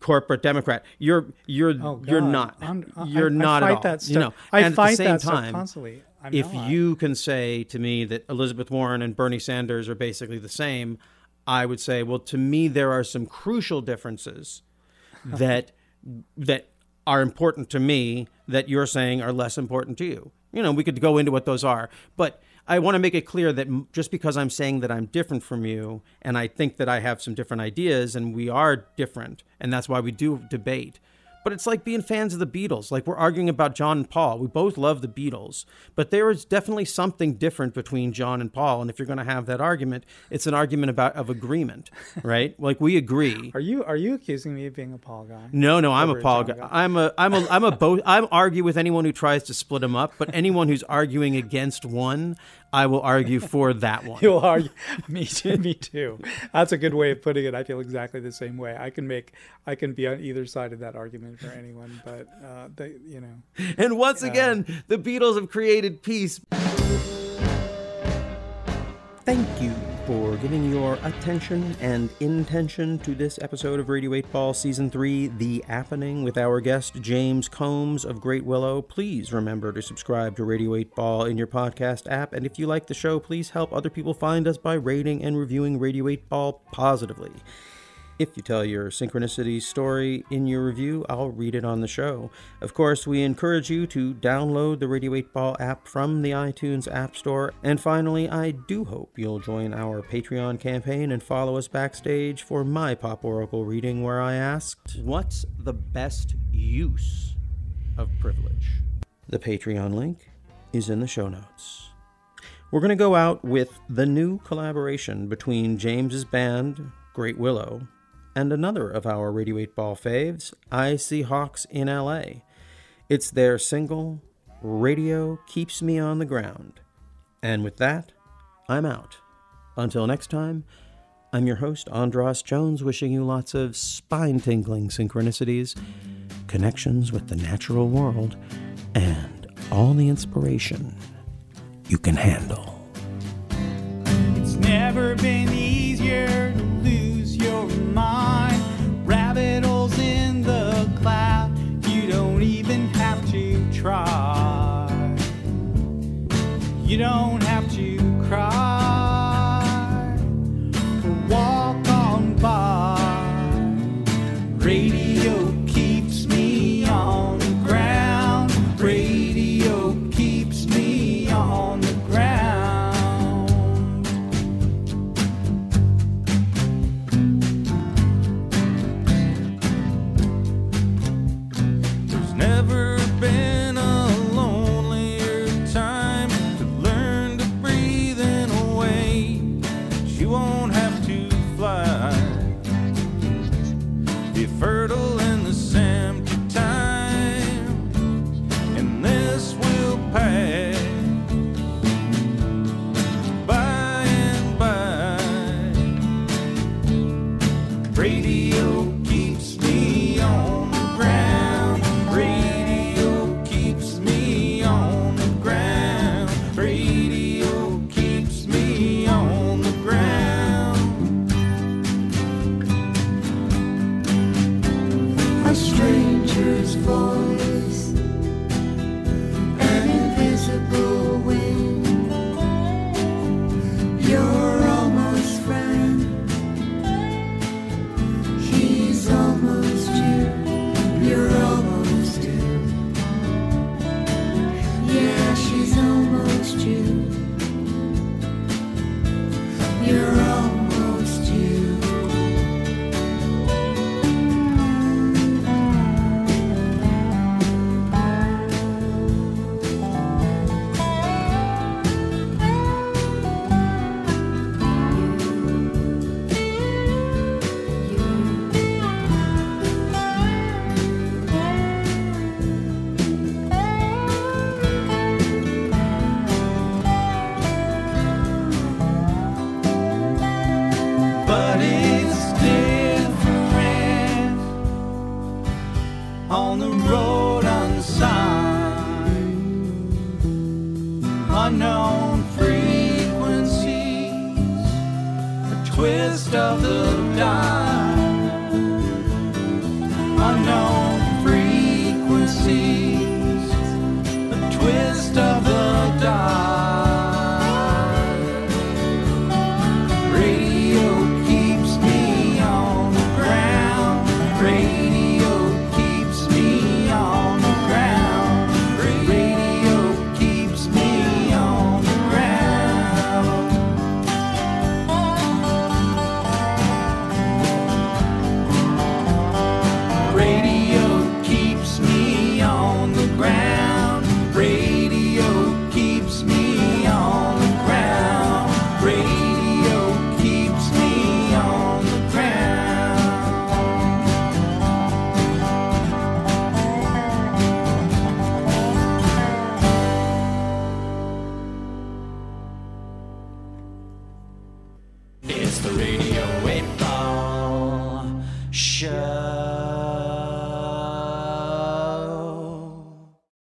corporate Democrat. You're you're Oh, you're not. I'm- I- you're I not fight at all. that You know, I and fight at the same that time, constantly. I'm if not. you can say to me that Elizabeth Warren and Bernie Sanders are basically the same, I would say, well, to me there are some crucial differences that that are important to me that you're saying are less important to you. You know, we could go into what those are, but I want to make it clear that just because I'm saying that I'm different from you and I think that I have some different ideas and we are different and that's why we do debate. But it's like being fans of the Beatles. Like we're arguing about John and Paul. We both love the Beatles, but there is definitely something different between John and Paul. And if you're going to have that argument, it's an argument about of agreement, right? like we agree. are you are you accusing me of being a Paul guy? No, no, I'm a Paul guy. guy. I'm a, I'm a, I'm a both. I'm argue with anyone who tries to split them up, but anyone who's arguing against one, I will argue for that one. You'll argue. me too. Me too. That's a good way of putting it. I feel exactly the same way. I can make. I can be on either side of that argument for anyone, but uh, they, you know. And once again, the Beatles have created peace. Thank you for giving your attention and intention to this episode of Radio 8 Ball Season 3, The Happening, with our guest James Combs of Great Willow. Please remember to subscribe to Radio 8 Ball in your podcast app, and if you like the show, please help other people find us by rating and reviewing Radio 8 Ball positively. If you tell your synchronicity story in your review, I'll read it on the show. Of course, we encourage you to download the Radio 8 Ball app from the iTunes App Store. And finally, I do hope you'll join our Patreon campaign and follow us backstage for my Pop Oracle reading where I asked, What's the best use of privilege? The Patreon link is in the show notes. We're going to go out with the new collaboration between James's band, Great Willow, and another of our Radio 8 Ball faves, I See Hawks in LA. It's their single, Radio Keeps Me on the Ground. And with that, I'm out. Until next time, I'm your host, Andras Jones, wishing you lots of spine tingling synchronicities, connections with the natural world, and all the inspiration you can handle. It's never been easier mind. Been